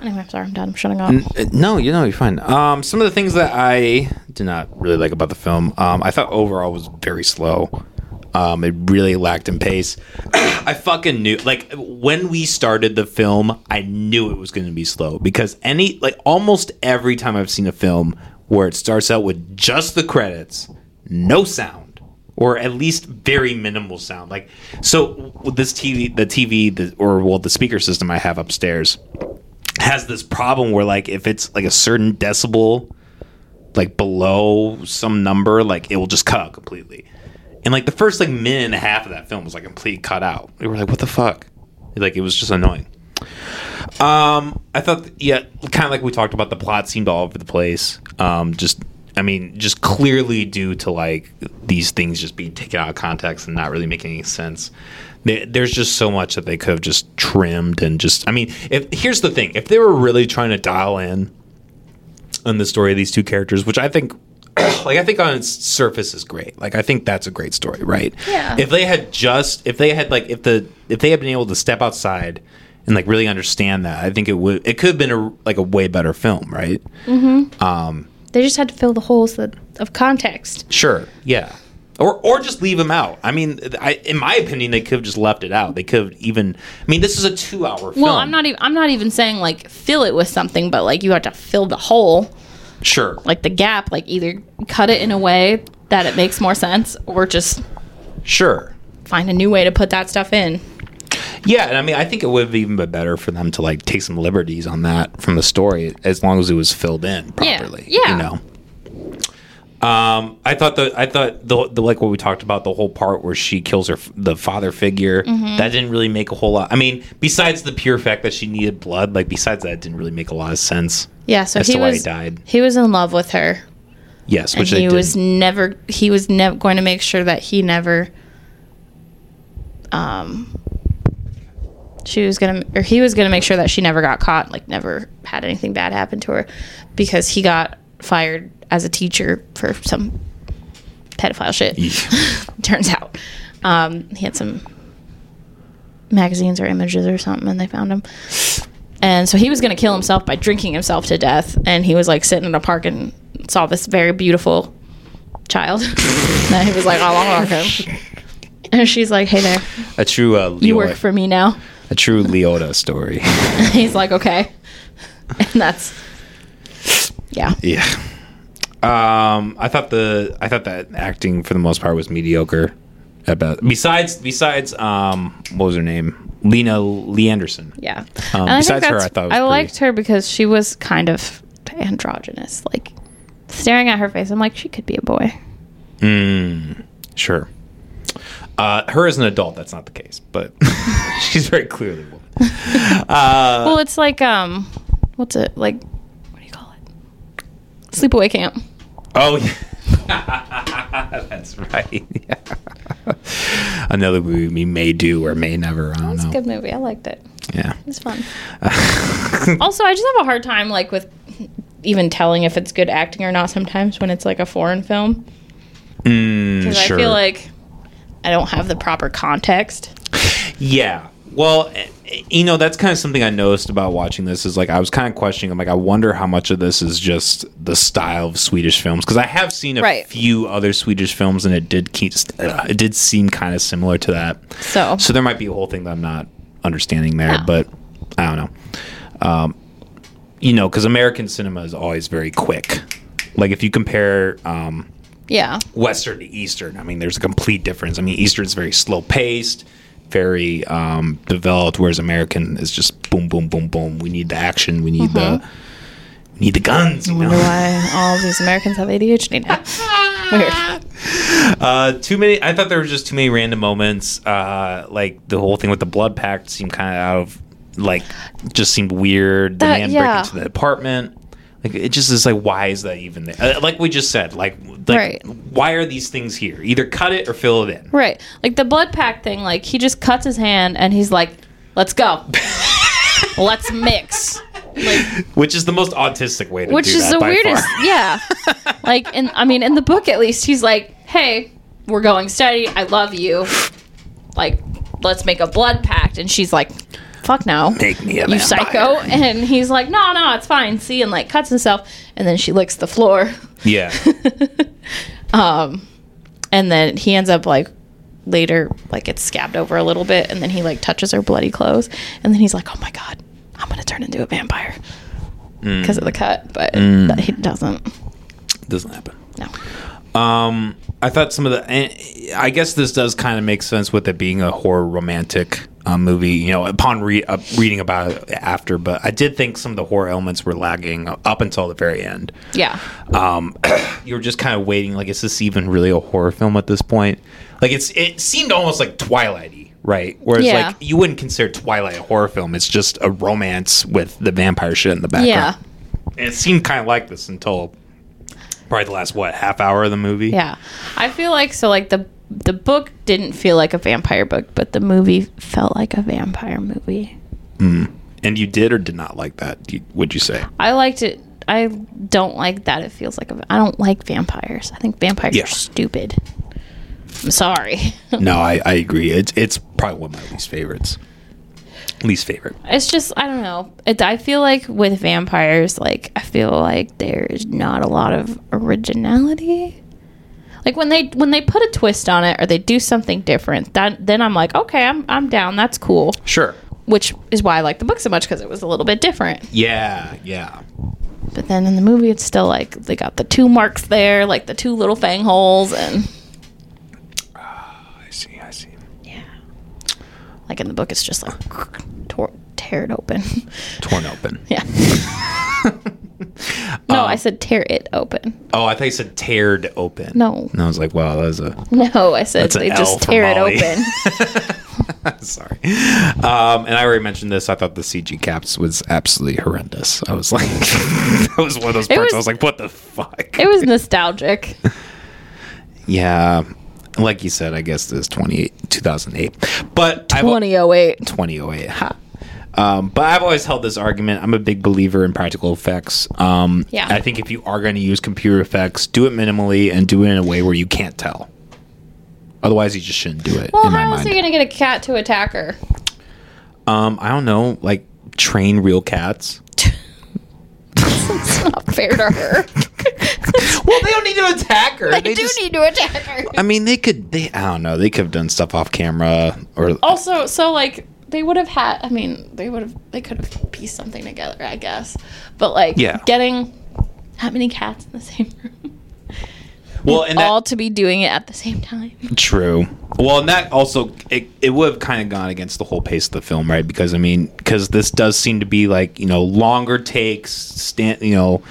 Anyway, I'm sorry. I'm done. I'm shutting off. Uh, No, you know, you're fine. Um, some of the things that I did not really like about the film, um, I thought overall was very slow. Um, it really lacked in pace. I fucking knew, like, when we started the film, I knew it was going to be slow because any, like, almost every time I've seen a film where it starts out with just the credits, no sound, or at least very minimal sound. Like, so this TV, the TV, the, or well, the speaker system I have upstairs has this problem where like if it's like a certain decibel like below some number like it will just cut out completely and like the first like minute and a half of that film was like complete cut out we were like what the fuck like it was just annoying um i thought yeah kind of like we talked about the plot seemed all over the place um just I mean, just clearly due to like these things just being taken out of context and not really making any sense. There- There's just so much that they could have just trimmed and just. I mean, if here's the thing: if they were really trying to dial in on the story of these two characters, which I think, like, I think on its surface is great. Like, I think that's a great story, right? Yeah. If they had just, if they had like, if the, if they had been able to step outside and like really understand that, I think it would, it could have been a like a way better film, right? Hmm. They just had to fill the holes that, of context. Sure. Yeah. Or, or just leave them out. I mean, I, in my opinion, they could have just left it out. They could have even. I mean, this is a two-hour film. Well, I'm not even I'm not even saying like fill it with something, but like you have to fill the hole, sure. like the gap, like either cut it in a way that it makes more sense or just Sure. find a new way to put that stuff in. Yeah, and I mean, I think it would have even been better for them to like take some liberties on that from the story, as long as it was filled in properly. Yeah, properly. yeah. You know. Um, I thought the I thought the, the like what we talked about the whole part where she kills her the father figure Mm-hmm. that didn't really make a whole lot. I mean, besides the pure fact that she needed blood, like besides that, it didn't really make a lot of sense. Yeah, so As he to why he was died. he was in love with her, Yes, and which he was never he was never going to make sure that he never um she was gonna or he was gonna make sure that she never got caught like never had anything bad happen to her because he got fired as a teacher for some pedophile shit. Turns out um he had some magazines or images or something and they found him. And so he was going to kill himself by drinking himself to death and he was like sitting in a park and saw this very beautiful child. And he was like oh i want him. And she's like hey there. A true uh, you work for me now. A true Lolita story. he's like okay. And that's yeah. Yeah. Um, I thought the I thought that acting for the most part was mediocre. About besides besides um what was her name Lina Leandersson. yeah Um, I besides her, I thought I pretty- liked her because she was kind of androgynous like staring at her face i'm like she could be a boy Mm, sure. Uh, her as an adult, that's not the case, but she's very clearly a woman. Uh, well it's like um what's it like what do you call it sleepaway camp Oh, yeah. that's right. Yeah. Another movie we may do or may never. I don't it's a know. good movie i liked it Yeah. It's fun. also, I just have a hard time like with even telling if it's good acting or not sometimes when it's like a foreign film Mm, because sure. I feel like I don't have the proper context. Yeah. Well, you know, that's kind of something I noticed about watching this is like I was kind of questioning. I'm like, I wonder how much of this is just the style of Swedish films because I have seen a Right. few other Swedish films and it did keep uh, it did seem kind of similar to that. So, So there might be a whole thing that I'm not understanding there, Yeah. but I don't know. Um, you know, because American cinema is always very quick. Like if you compare um, yeah, Western to Eastern. I mean, there's a complete difference. I mean, Eastern's very slow paced, very um, developed, whereas American is just boom, boom, boom, boom. We need the action. We need the we need the guns. You Mm-hmm. know, why all these Americans have ADHD now. Weird. uh, too many. I thought there were just too many random moments. Uh, like the whole thing with the blood pact seemed kind of out of like just seemed weird. The That- man yeah. breaking into the apartment. Like it just is like why is that even there? Uh, like we just said, like like Right. why are these things here? Either cut it or fill it in. Right, like the blood pack thing. Like he just cuts his hand and he's like, "Let's go, let's mix." Like, which is the most autistic way to which is the weirdest. far. Yeah, like in I mean, in the book at least, he's like, "Hey, we're going steady. I love you. Like, let's make a blood pact." And she's like, "Fuck no, Make me a you vampire." psycho." And he's like, "No, no, it's fine." See, and like cuts himself, and then she licks the floor. Yeah, Um, and then he ends up like later, like it's scabbed over a little bit, and then he like touches her bloody clothes, and then he's like, "Oh my god, I'm gonna turn into a vampire." Mm. Because of the cut, but that he doesn't. doesn't happen. No. Um, I thought some of the. I guess this does kind of make sense with it being a horror romantic uh, movie. You know, upon re- uh, reading about it after, but I did think some of the horror elements were lagging up until the very end. Yeah. um, you were just kind of waiting. Like, is this even really a horror film at this point? Like, it's it seemed almost like Twilighty, right? Whereas, Yeah. like, you wouldn't consider Twilight a horror film. It's just a romance with the vampire shit in the background. Yeah. And it seemed kind of like this until Probably the last what half hour of the movie. Yeah. I feel like so like the the book didn't feel like a vampire book, but the movie felt like a vampire movie. Hmm. And you did or did not like that? You, would you say? I liked it. I don't like that it feels like a I don't like vampires. I think vampires Yeah. are stupid. I'm sorry. no, I, I agree. It's it's probably one of my least favorites. Least favorite. it's just I don't know. It, I feel like with vampires, like I feel like there's not a lot of originality. Like when they when they put a twist on it or they do something different, that then I'm like, okay, I'm I'm down. That's cool. Sure. Which is why I like the book so much because it was a little bit different. Yeah, yeah. But then in the movie, it's still like they got the two marks there, like the two little fang holes, and ah, I see. I see. Yeah. Like in the book, it's just like tore, tear it open. Torn open. yeah. no, Um, I said tear it open. Oh, I thought you said teared open. No. And I was like, wow, that was a No, I said they just tear it open. Sorry. Um, and I already mentioned this. I thought the CG caps was absolutely horrendous. I was like, that was one of those parts. was- I was like, what the fuck? it was nostalgic. yeah. Like you said, I guess this 28, 2008. But I've, 2008. 2008. Ha. Um, but I've always held this argument. I'm a big believer in practical effects. Um, Yeah. I think if you are going to use computer effects, do it minimally and do it in a way where you can't tell. Otherwise, you just shouldn't do it. Well, in my how else mind. are you gonna get a cat to attack her? Um, I don't know, like train real cats. It's not fair to her. Well, they don't need to attack her. they, do need to attack her. I mean, they could. They. I don't know. They could have done stuff off camera or. Also, so like they would have had. I mean, they would have. They could have pieced something together, I guess. But like, Yeah. getting that many cats in the same room, well, and that, all to be doing it at the same time. True. Well, and that also it, it would have kind of gone against the whole pace of the film, right? Because I mean, because this does seem to be like you know longer takes, stand you know,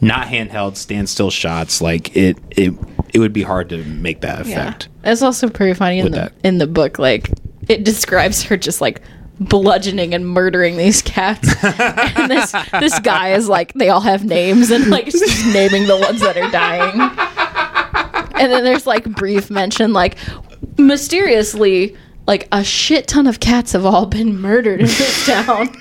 not handheld, standstill shots. Like it it it would be hard to make that effect. It's also pretty funny in the that. in the book. Like it describes her just like bludgeoning and murdering these cats. and this this guy is like they all have names and like just naming the ones that are dying. And then there's like brief mention like mysteriously like a shit ton of cats have all been murdered in this town.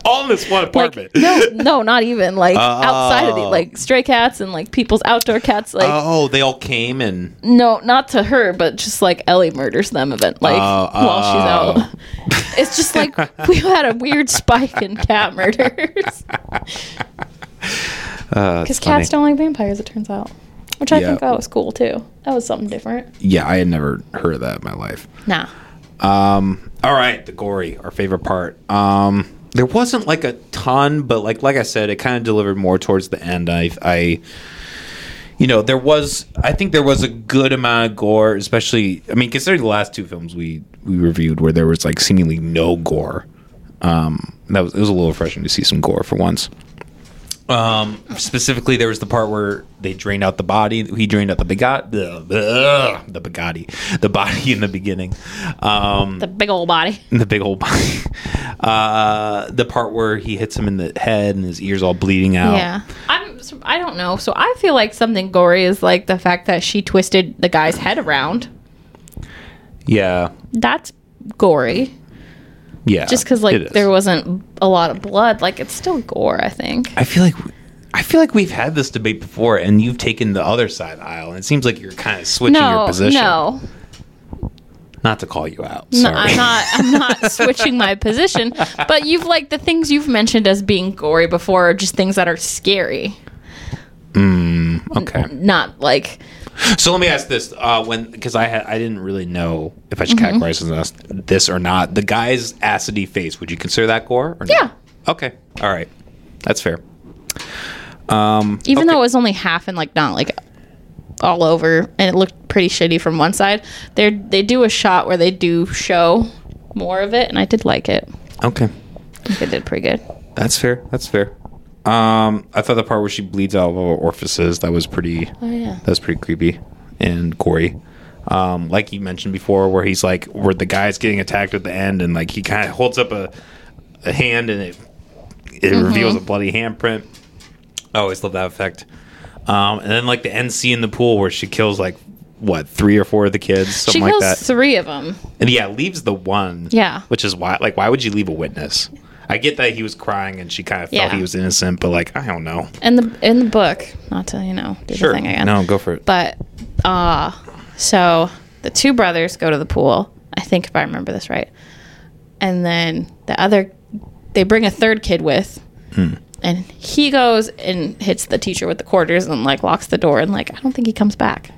All in this one like apartment. no, no, not even like outside of the Oh. like stray cats and like people's outdoor cats. Like oh, they all came and no, not to her, but just like Ellie murders them event like Oh, while she's oh. out. It's just like we had a weird spike in cat murders uh, because cats don't like vampires. It turns out, which I Yeah. think that was cool too. That was something different. Yeah, I had never heard of that in my life. Nah, Um, all right, the gory, our favorite part. Um, there wasn't like a ton, but like like I said, it kind of delivered more towards the end. I, I, you know, there was. I think there was a good amount of gore, especially. I mean, considering the last two films we we reviewed, where there was like seemingly no gore. Um, that was it was a little refreshing to see some gore for once. Um, specifically, there was the part where they drained out the body. He drained out the Bugatti, the, the, the Bugatti, the body in the beginning. Um, the big old body. the big old body. Uh, the part where he hits him in the head and his ears all bleeding out. Yeah, I'm. I don't know. So I feel like something gory is like the fact that she twisted the guy's head around. Yeah. That's gory. Yeah. Just because like there wasn't a lot of blood, like it's still gore. I think. I feel like I feel like we've had this debate before, and you've taken the other side aisle, and it seems like you're kind of switching your position. no, Not to call you out. No, I'm not. I'm not switching my position. But you've like the things you've mentioned as being gory before are just things that are scary, mm, okay. not like So let me ask this: uh, when because I had I didn't really know if I should Mm-hmm. categorize this- this or not. The guy's acidy face. Would you consider that gore? Or not? yeah. Okay. All right. That's fair. Um, Even okay. though it was only half and like not like all over, and it looked pretty shitty from one side. They they do a shot where they do show more of it, and I did like it. okay. I think they did pretty good. That's fair. That's fair. Um, I thought the part where she bleeds out of her orifices that was pretty. Oh yeah. That was pretty creepy and gory. Um, like you mentioned before, where he's like, where the guy's getting attacked at the end, and like he kind of holds up a, a hand, and it it reveals a bloody handprint. I always love that effect. Um, and then like the end scene in the pool where she kills like what three or four of the kids, something She like kills that. three of them. and yeah, leaves the one. Yeah. which is why like why would you leave a witness? I get that he was crying and she kind of felt Yeah. he was innocent, but like I don't know. In the in the book, not to you know do the thing again. No, go for it. But uh so the two brothers go to the pool. I think if I remember this right. And then the other they bring a third kid with. Hmm. And he goes and hits the teacher with the quarters and like locks the door and like I don't think he comes back.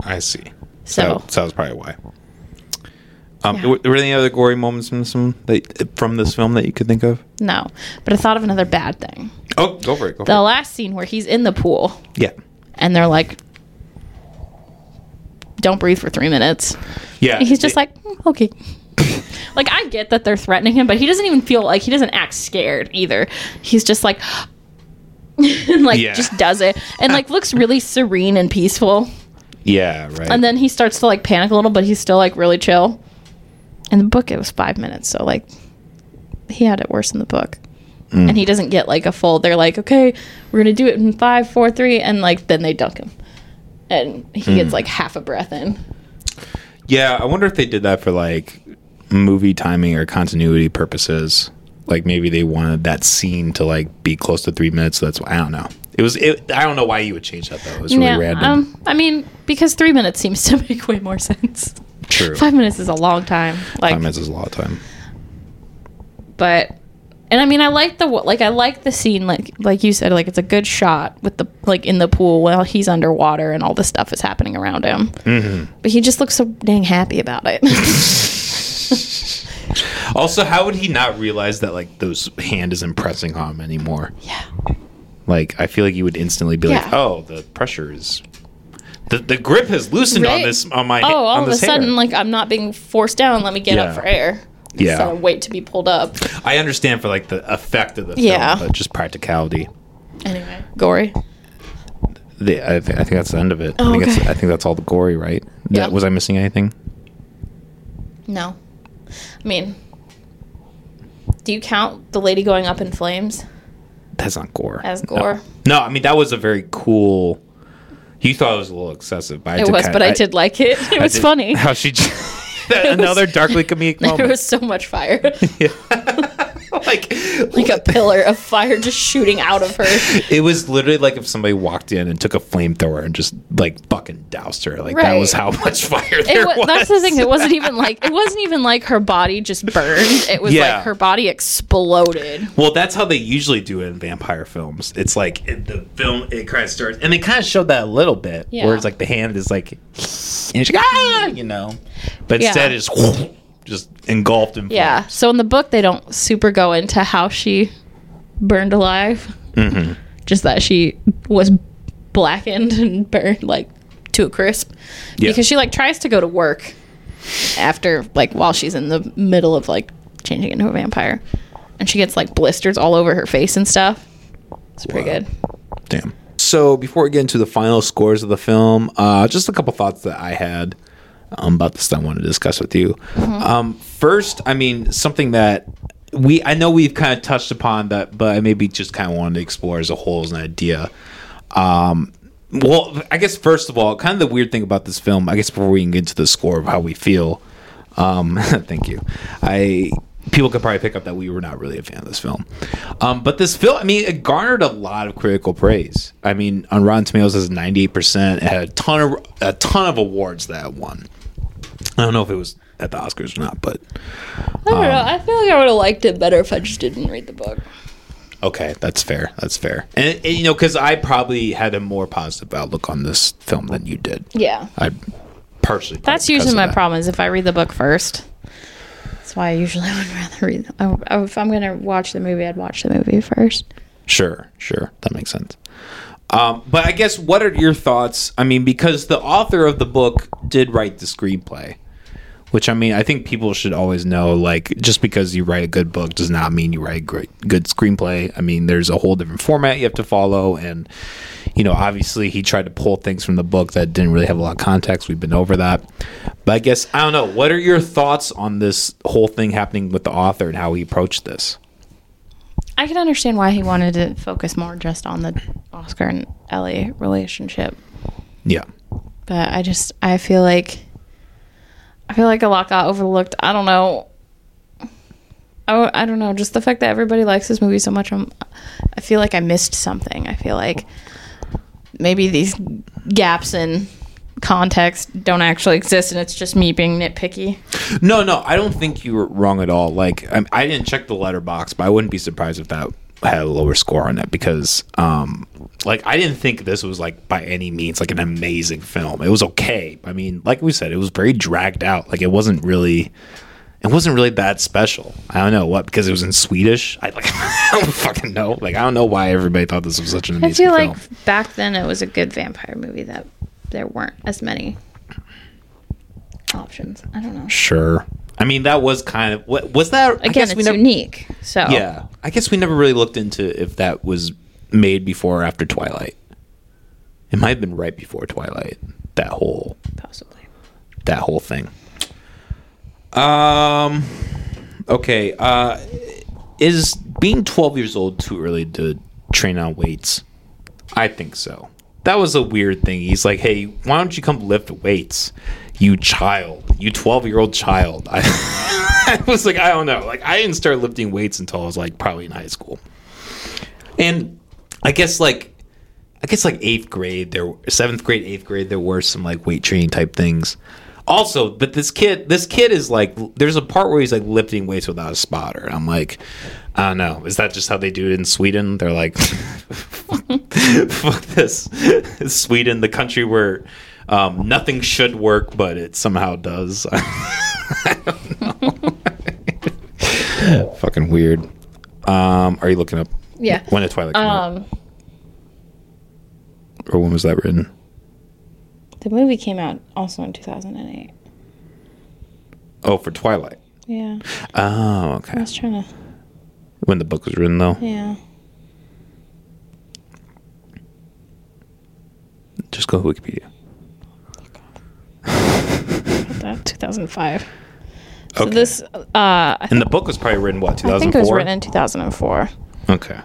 I see. So- so that was probably why. Um, Yeah. were there any other gory moments from this film that, from this film that you could think of? No. But I thought of another bad thing. Oh, go for it. Go The for last scene where he's in the pool. Yeah, and they're like don't breathe for 3 minutes. yeah. He's just it- like, "Mm, okay. like I get that they're threatening him, but he doesn't even feel like he doesn't act scared either. He's just like and like Yeah. just does it and like looks really serene and peaceful. yeah, right. And then he starts to like panic a little, but he's still like really chill. In the book it was 5 minutes, so like he had it worse in the book. Mm. And he doesn't get like a full they're like, "Okay, we're going to do it in five, four, three," and like then they dunk him. And he Mm. gets like half a breath in. Yeah, I wonder if they did that for like movie timing or continuity purposes. Like maybe they wanted that scene to like be close to three minutes. So that's why I don't know. It was. It, I don't know why you would change that though. It was really random. Um, I mean, because three minutes seems to make way more sense. True. Five minutes is a long time. Like, Five minutes is a lot of time. but, and I mean, I like the like I like the scene. Like, like you said, like it's a good shot with the like in the pool while he's underwater and all this stuff is happening around him. Mm-hmm. But he just looks so dang happy about it. Also, how would he not realize that like those hand isn't pressing on him anymore? yeah. Like I feel like you would instantly be like, "Oh, the pressure is." The, the grip has loosened on this on my Oh, all of a this hair. sudden, like I'm not being forced down. Let me get Yeah. up for air. Yeah. Of wait to be pulled up. I understand for like the effect of the film, Yeah. but just practicality. Anyway, gory. The, I, th- I think that's the end of it. Oh, I think okay. it's, I think that's all the gory, right? Yeah. That- was I missing anything? No. I mean, do you count the lady going up in flames That's not gore. as No. gore? No, I mean that was a very cool. You thought it was a little excessive, but I It did was, kinda- but I, did like it. It I was did- funny. How she j- another darkly comedic There moment. was so much fire. Like, like a pillar of fire just shooting out of her. it was literally like if somebody walked in and took a flamethrower and just like fucking doused her. Like that Right. was how much fire there It was. was, that's the thing. It wasn't even like it wasn't even like her body just burned. It was Yeah. like her body exploded. Well, that's how they usually do it in vampire films. It's like it, the film it kind of starts, and they kind of showed that a little bit, Yeah. where it's like the hand is like, and she's like, ah, you know, but Yeah. instead it's just engulfed in Yeah. So in the book, they don't super go into how she burned alive. Mm-hmm. Just that she was blackened and burned like to a crisp. Yeah. Because she like tries to go to work after like while she's in the middle of like changing into a vampire, and she gets like blisters all over her face and stuff. It's pretty Wow. good. Damn. So before we get into the final scores of the film, uh, just a couple thoughts that I had um, about this that I wanted to discuss with you. Um, first, I mean something that we I know we've kind of touched upon that, but I maybe just kind of wanted to explore as a whole as an idea. Um, well, I guess first of all, kind of the weird thing about this film, I guess before we can get into the score of how we feel. Um, thank you. I people could probably pick up that we were not really a fan of this film. Um, but this film, I mean, it garnered a lot of critical praise. I mean, on Rotten Tomatoes, it's ninety eight percent. It had a ton of a ton of awards that won. I don't know if it was at the Oscars or not, but I don't know. Um, I feel like I would have liked it better if I just didn't read the book. okay, that's fair. That's fair. And, and you know, because I probably had a more positive outlook on this film than you did. Yeah. I personally. That's because usually of my that. problem is if I read the book first. That's why I usually would rather read. I, I, oh, oh, if I'm gonna watch the movie, I'd watch the movie first. Sure, sure, that makes sense. Um, but I guess what are your thoughts? I mean, because the author of the book did write the screenplay, which I mean, I think people should always know. Like, just because you write a good book does not mean you write a great good screenplay. I mean, there's a whole different format you have to follow, and you know, obviously, he tried to pull things from the book that didn't really have a lot of context. We've been over that, but I guess I don't know. What are your thoughts on this whole thing happening with the author and how he approached this? I can understand why he wanted to focus more just on the Oskar and Ellie relationship, Yeah. but I just I feel like I feel like a lot got overlooked. I don't know. I, I don't know. Just the fact that everybody likes this movie so much, I'm, I feel like I missed something. I feel like maybe these gaps in context don't actually exist, and it's just me being nitpicky. No, no, I don't think you were wrong at all. Like, I, I didn't check the letterbox, but I wouldn't be surprised if that had a lower score on that because, um, like, I didn't think this was like by any means like an amazing film. It was okay. I mean, like we said, it was very dragged out. Like, it wasn't really. It wasn't really that special. I don't know what because it was in Swedish. I like I don't fucking know. Like I don't know why everybody thought this was such an amazing. Film. I feel film. like back then it was a good vampire movie that there weren't as many options. I don't know. Sure. I mean, that was kind of what was that? I guess it's we never, unique. So Yeah, I guess we never really looked into if that was made before or after Twilight. It might have been right before Twilight. That whole possibly. that whole thing. Um. Okay. Uh, is being twelve years old too early to train on weights? I think so. That was a weird thing. He's like, "Hey, why don't you come lift weights, you child, you twelve-year-old child?" I, I was like, I don't know. Like, I didn't start lifting weights until I was like probably in high school, and I guess like I guess like eighth grade, there seventh grade, eighth grade, there were some like weight training type things. Also, but this kid, this kid is like, there's a part where he's like lifting weights without a spotter. And I'm like, I don't know. Is that just how they do it in Sweden? They're like, fuck this, Sweden, the country where um, nothing should work, but it somehow does. I don't know. Fucking weird. Um, are you looking up Yeah. when did Twilight come out? Um, or when was that written? The movie came out also in 2008. Oh, for Twilight. Yeah. Oh, okay. I was trying to. When the book was written, though, Yeah. just go to Wikipedia. That 2005. So Okay. this, uh, and the book was probably written what 2004. I think it was written in 2004. Okay,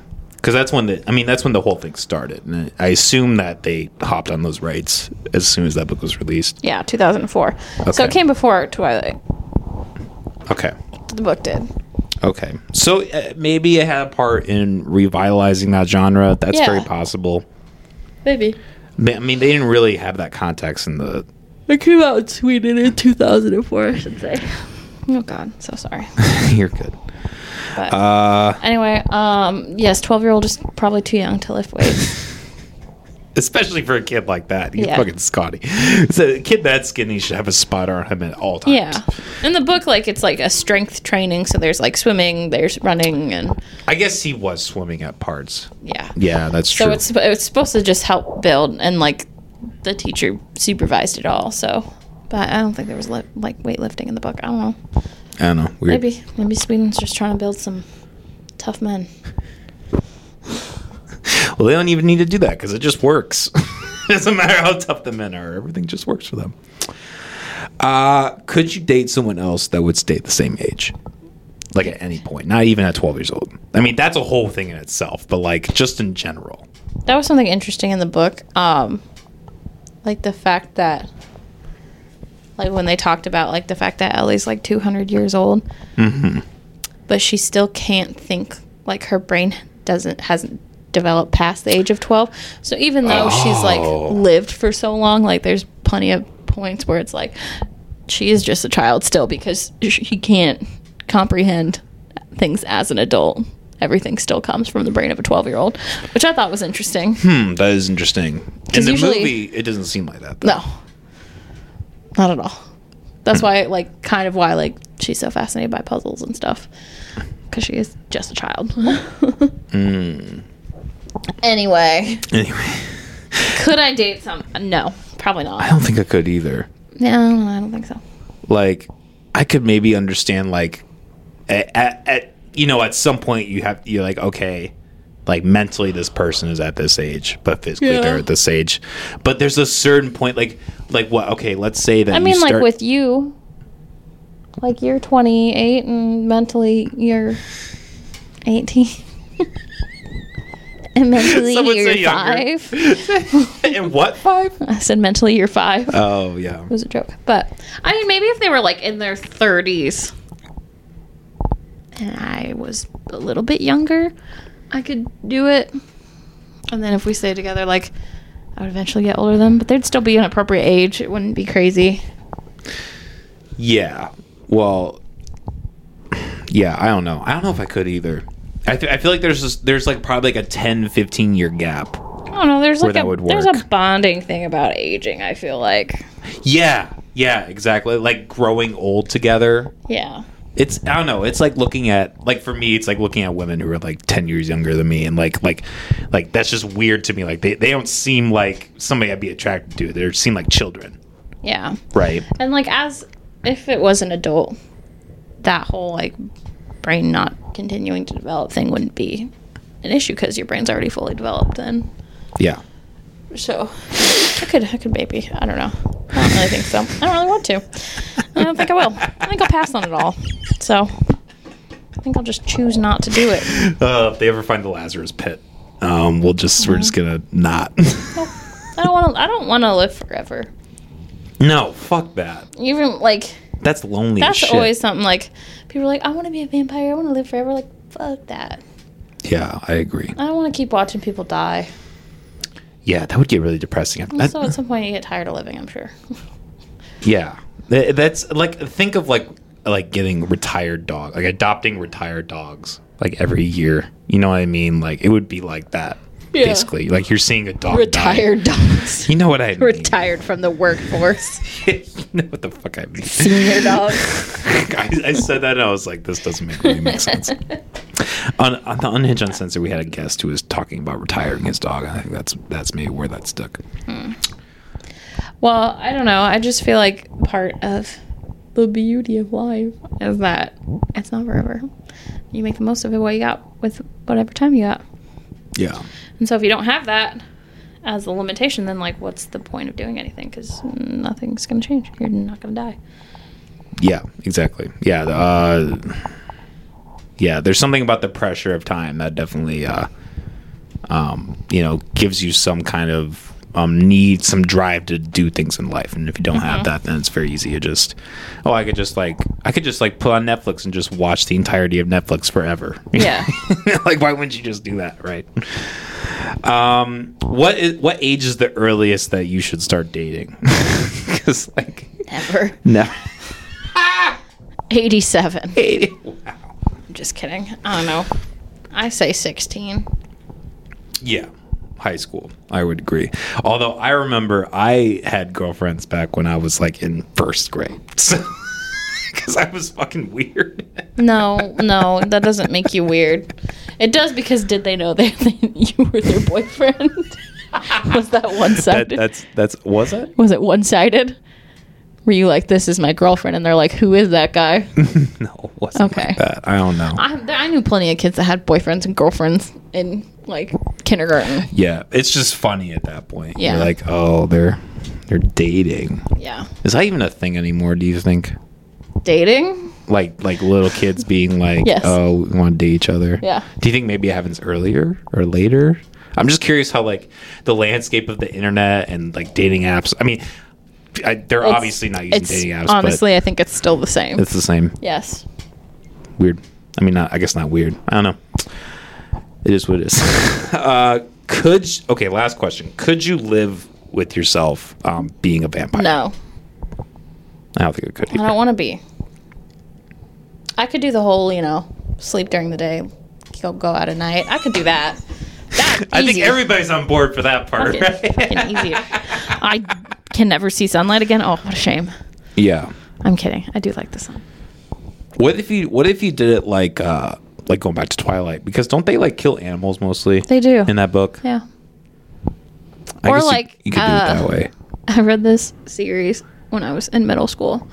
because that's when the I mean that's when the whole thing started, and I assume that they hopped on those rights as soon as that book was released. Yeah, 2004. Okay. So it came before Twilight. Okay. The book did. Okay. So uh, maybe it had a part in revitalizing that genre. That's Yeah. very possible. Maybe. I mean, they didn't really have that context in the. It came out in Sweden in 2004, I should say. Oh God, so sorry. You're good. But Uh, anyway, um, yes, 12 year old is probably too young to lift weights. especially for a kid like that. He's Yeah. fucking Scotty. So a kid that skinny should have a spotter on him at all times. yeah. In the book, like it's like a strength training, so there's like swimming, there's running, and I guess he was swimming at parts. yeah. Yeah, that's true. So it's it's supposed to just help build, and like the teacher supervised it all. So, but I don't think there was li- like weightlifting in the book. I don't know. I don't know. Weird. Maybe maybe Sweden's just trying to build some tough men. Well, they don't even need to do that because it just works. Doesn't matter how tough the men are. Everything just works for them. Uh, could you date someone else that would stay the same age? Like at any point, not even at 12 years old. I mean, that's a whole thing in itself, but like just in general. That was something interesting in the book. Um, like the fact that, like when they talked about like the fact that Ellie's like 200 years old, Mm-hmm. but she still can't think. Like her brain doesn't hasn't developed past the age of 12. So even though she's like Oh. lived for so long, like there's plenty of points where it's like she is just a child still because she can't comprehend things as an adult. Everything still comes from the brain of a 12 year old, which I thought was interesting. Hmm, that is interesting. In the usually- movie, it doesn't seem like that. Though. No, not at all. That's hmm. why, like, kind of why, like, she's so fascinated by puzzles and stuff because she is just a child. Hmm. Anyway, Anyway, could I date some? No, probably not. I don't think I could either. No, I don't think so. like I could maybe understand like at, at, at you know at some point you have you're like okay like mentally this person is at this age but physically Yeah. they're at this age but there's a certain point like like what okay let's say that I mean, like with you, like you're 28 and mentally you're 18. and mentally Some would you're five. and what five? I said mentally you're five. Oh yeah. It was a joke. But I mean, maybe if they were like in their 30s and I was a little bit younger, I could do it. And then if we stayed together, like, I would eventually get older than but they'd still be an appropriate age. It wouldn't be crazy. Yeah. Well. Yeah, I don't know. I don't know if I could either. I, th- I feel like there's this, there's like probably like a 10, 15 year gap. I don't know. There's like that a would there's a bonding thing about aging. I feel like, Yeah. Yeah, exactly. Like growing old together. yeah, It's I don't know. It's like looking at like for me, it's like looking at women who are like ten years younger than me, and like like like that's just weird to me. Like they, they don't seem like somebody I'd be attracted to. They seem like children, yeah. right? And like as if it was an adult, that whole like brain not continuing to develop thing wouldn't be an issue because your brain's already fully developed then. Yeah. So I could I could maybe. I don't know. I don't really think so. I don't really want to. I don't think I will. I think I'll pass on it all. So I think I'll just choose not to do it. Uh, if they ever find the Lazarus pit, um, we'll just we're just gonna not. I don't want to. I don't want to live forever. no, fuck that. Even like That's lonely. that's shit. always something like people are like, I want to be a vampire. I want to live forever. Like fuck that. Yeah, I agree. I don't want to keep watching people die. Yeah, that would get really depressing. Also, at some point, you get tired of living. I'm sure. yeah, Th- that's like think of like like getting retired dog, like adopting retired dogs, like every year. You know what I mean? Like it would be like that. Yeah. Basically, like you're seeing a dog die. Retired dogs. You know what I mean? Retired from the workforce. you know what the fuck I mean? Senior dogs. I, I said that and I was like, this doesn't make really make sense. on, on the Unhinged Uncensored, we had a guest who was talking about retiring his dog, and I think that's that's maybe where that stuck. Hmm. Well, I don't know. I just feel like part of the beauty of life is that it's not forever. You make the most of it what you got with whatever time you got. Yeah. And so if you don't have that as the limitation, then like what's the point of doing anything? Because nothing's going to change. You're not going to die. Yeah, exactly. Yeah, uh, yeah. There's something about the pressure of time that definitely, uh, um, you know, gives you some kind of um, need, some drive to do things in life. And if you don't have that, then it's very easy to just, oh, I could just like, I could just like put on Netflix and just watch the entirety of Netflix forever. Yeah. like, why wouldn't you just do that, right? Um, what is what age is the earliest that you should start dating? Because like, Never. no. 87. 80. wow. I'm just kidding. I don't know. I say 16. Yeah, high school. I would agree. Although I remember I had girlfriends back when I was like in first grade. Because I was fucking weird. No, no, that doesn't make you weird. It does because did they know that you were their boyfriend? Was that one That, sided? that's that's was it? Was it one sided? Were you like, this is my girlfriend? And they're like, who is that guy? no, it wasn't Okay. like that. I don't know. I, I knew plenty of kids that had boyfriends and girlfriends in like kindergarten. yeah, it's just funny at that point. Yeah. You're like, oh, they're they're dating. Yeah. Is that even a thing anymore? Do you think? Dating? Like like little kids being like, Yes. oh, we want to date each other. Yeah. Do you think maybe it happens earlier or later? I'm just curious how like the landscape of the internet and like dating apps. I mean, I, they're It's- obviously not using dating apps, honestly, I think it's still the same. it's the same. yes. Weird. I mean, not, I guess not weird. I don't know. It is what it is. uh, could okay? Last question. Could you live with yourself um, being a vampire? No, I don't think it could. I don't want to be. I could do the whole, you know, sleep during the day, go go out at night. I could do that. That I think everybody's on board for that part. Fucking- right? fucking easy. I can never see sunlight again. Oh, what a shame. yeah. I'm kidding. I do like the sun. What if you What if you did it like uh like going back to Twilight? Because don't they like kill animals mostly? They do. in that book. Yeah. I Or you- like, you, could do uh, it that way. I read this series when I was in middle school,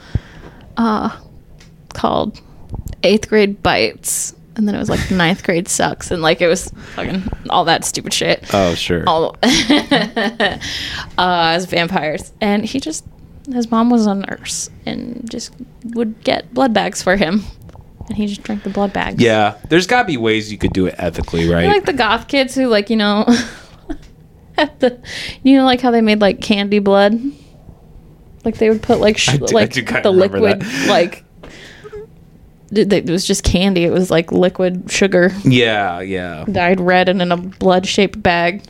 uh, called Eighth Grade Bites, and then it was like Ninth Grade Sucks, and like it was fucking all that stupid shit. Oh sure. all uh, as vampires, and he just his mom was a nurse and just would get blood bags for him, and he just drank the blood bag. Yeah, there's got to be ways you could do it ethically, right? I like the goth kids who like you know at the you know like how they made like candy blood like they would put like sh- I do- I like the liquid that. like it was just candy it was like liquid sugar yeah, yeah. dyed red and in a blood shaped bag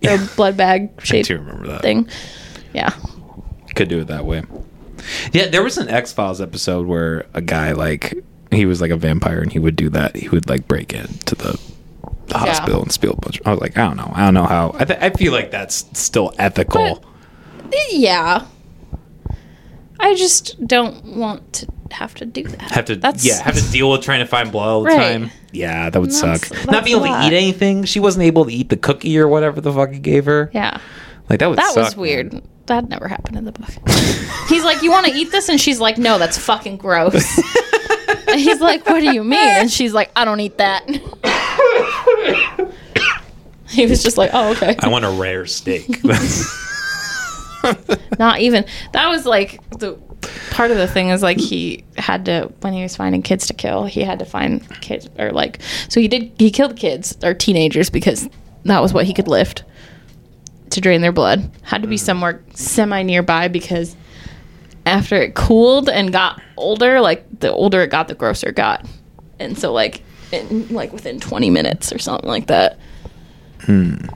Yeah. blood bag I shaped do remember that. thing yeah Could do it that way. Yeah, there was an X Files episode where a guy like he was like a vampire and he would do that. He would like break into the, the Yeah. hospital and steal a bunch. I was like, I don't know. I don't know how. I, th- I feel like that's still ethical. yeah I just don't want to have to do that have to that's yeah have to deal with trying to find blood all the Right. time. Yeah, that would That's- suck. that's Not being able a to lot. eat anything. She wasn't able to eat the cookie or whatever the fuck he gave her. yeah Like that would That suck, was man. weird. That never happened in the book. He's like, "You want to eat this?" And she's like, "No, that's fucking gross." and he's like, "What do you mean?" And she's like, "I don't eat that." he was just like, "Oh, okay." I want a rare steak. Not even. That was like the part of the thing is like he had to when he was finding kids to kill, he had to find kids or like so he did he killed kids or teenagers because that was what he could lift to drain their blood. Had to be mm. somewhere semi nearby because after it cooled and got older, like the older it got, the grosser it got. And so like in like within 20 minutes or something like that.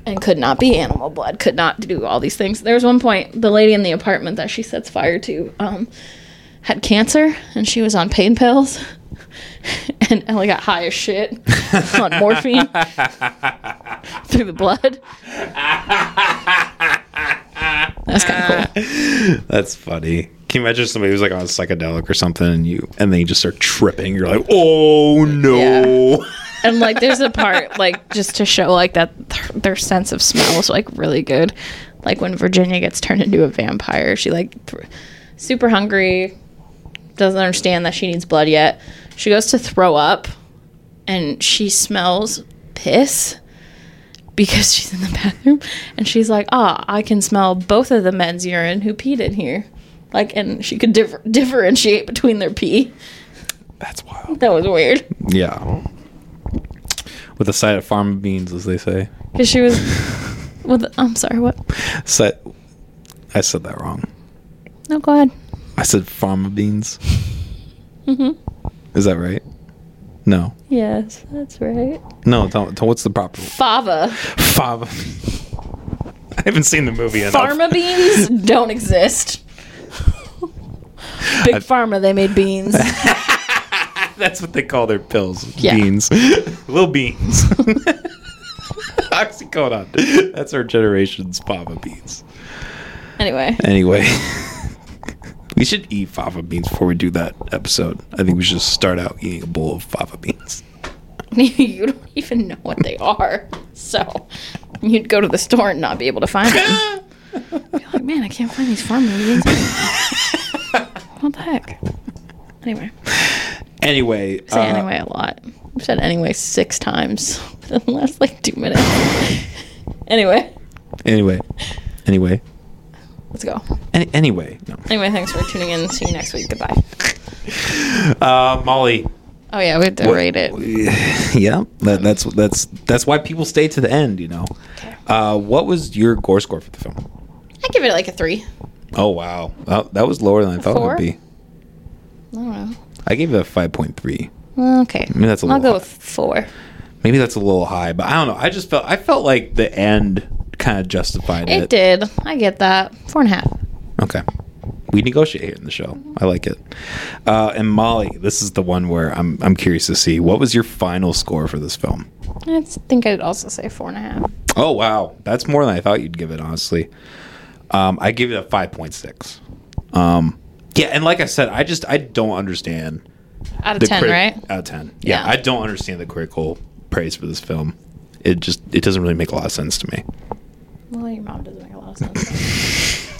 And could not be animal blood, could not do all these things. There was one point, the lady in the apartment that she sets fire to um, had cancer and she was on pain pills. and Ellie got high as shit on morphine through the blood. That's kind of cool. That's funny. Can you imagine somebody who's like on a psychedelic or something and you and then you just start tripping? You're like, oh no. And like, there's a part like just to show like that th- their sense of smell is like really good. Like when Virginia gets turned into a vampire, she like th- super hungry, doesn't understand that she needs blood yet. She goes to throw up, and she smells piss because she's in the bathroom, and she's like, "Ah, I can smell both of the men's urine who peed in here." Like, and she could differ- differentiate between their pee. That's wild. That was weird. Yeah. With a side of farm beans, as they say. Because she was with. I'm sorry. What? Set. I said that wrong. No, go ahead. I said farm beans. hmm Is that right? No. Yes, that's right. No. Don't, don't- what's the proper Fava. Fava. I haven't seen the movie enough. Pharma beans don't exist. Big I- Pharma, they made beans. That's what they call their pills. Yeah. Beans. Little beans. Oxycodone. That's our generation's fava beans. anyway, Anyway, we should eat fava beans before we do that episode. I think we should start out eating a bowl of fava beans. you don't even know what they are. So you'd go to the store and not be able to find them. Be like, man, I can't find these Pharma beans. What the heck? Anyway, Anyway, say uh, anyway a lot. I've said anyway six times in the last like two minutes. anyway, Anyway, anyway, let's go. any, anyway. No. Anyway, thanks for tuning in. See you next week. Goodbye. Uh, Molly. Oh yeah, we have to what- rate it. Yeah, that, that's that's that's why people stay to the end. You know. Okay. Uh, what was your gore score for the film? I give it like a three. Oh wow, that, that was lower than I thought it would be. I don't know. I gave it a five point three. Okay. Maybe that's a I'll little go high. with four. Maybe that's a little high, but I don't know. I just felt I felt like the end kind of justified it. It did. I get that. Four and a half. Okay. We negotiate here in the show. I like it. Uh, and Molly, this is the one where I'm I'm curious to see what was your final score for this film. I think I'd also say four and a half. Oh wow, that's more than I thought you'd give it. Honestly, um, I give it a five point six. Um, yeah, and like I said, I just I don't understand Out of ten, crit- right? Out of ten. Yeah, Yeah. I don't understand the critical praise for this film. It just it doesn't really make a lot of sense to me. Well, your mom doesn't make a lot of sense.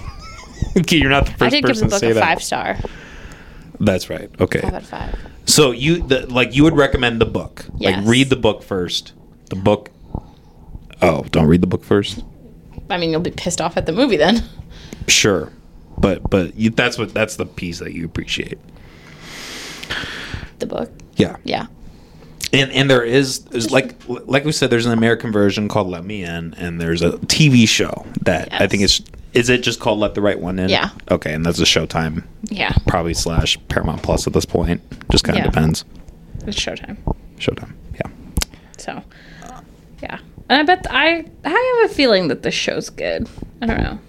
Okay, You're not the first I did give the book to say a that. five star. That's right. Okay. Five out of five. So you the, like you would recommend the book. Yes. Like read the book first. The book. Oh, don't read the book first. I mean, you'll be pissed off at the movie then. Sure, but but you, that's what that's the piece that you appreciate. The book. Yeah. Yeah. And and there is, is like like we said, there's an American version called Let Me In, and there's a TV show that I think Yes. it's is it just called Let the Right One In? Yeah. Okay, and that's a Showtime, Yeah. probably slash Paramount Plus at this point. Just kind of Yeah. depends. It's Showtime. Showtime. Yeah. So. And I bet I I have a feeling that this show's good. I don't know.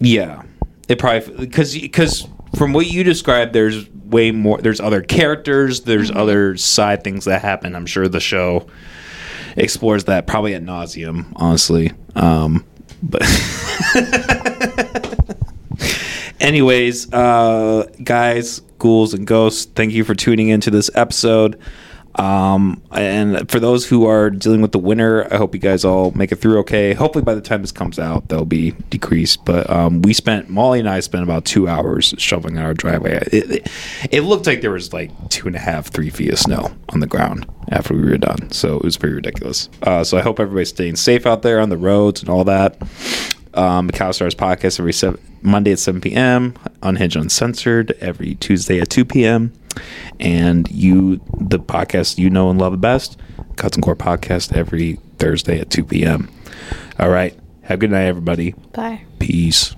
Yeah, it probably because because from what you described, there's way more. There's other characters. There's other side things that happen. I'm sure the show explores that probably at nauseum. Honestly, um, but anyways, uh, guys, ghouls and ghosts, thank you for tuning into this episode. Um, and for those who are dealing with the winter, I hope you guys all make it through okay. Hopefully, by the time this comes out, they'll be decreased. But um, we spent Molly and I spent about two hours shoveling our driveway. It, it, it looked like there was like two and a half, three feet of snow on the ground after we were done. So it was pretty ridiculous. Uh, so I hope everybody's staying safe out there on the roads and all that. Um, McAllister Hours podcast every seven, Monday at 7 p.m. Unhinged Uncensored every Tuesday at 2 p.m. And you, the podcast you know and love the best, Guts and Gore podcast every Thursday at 2 p.m. All right. Have a good night, everybody. Bye. Peace.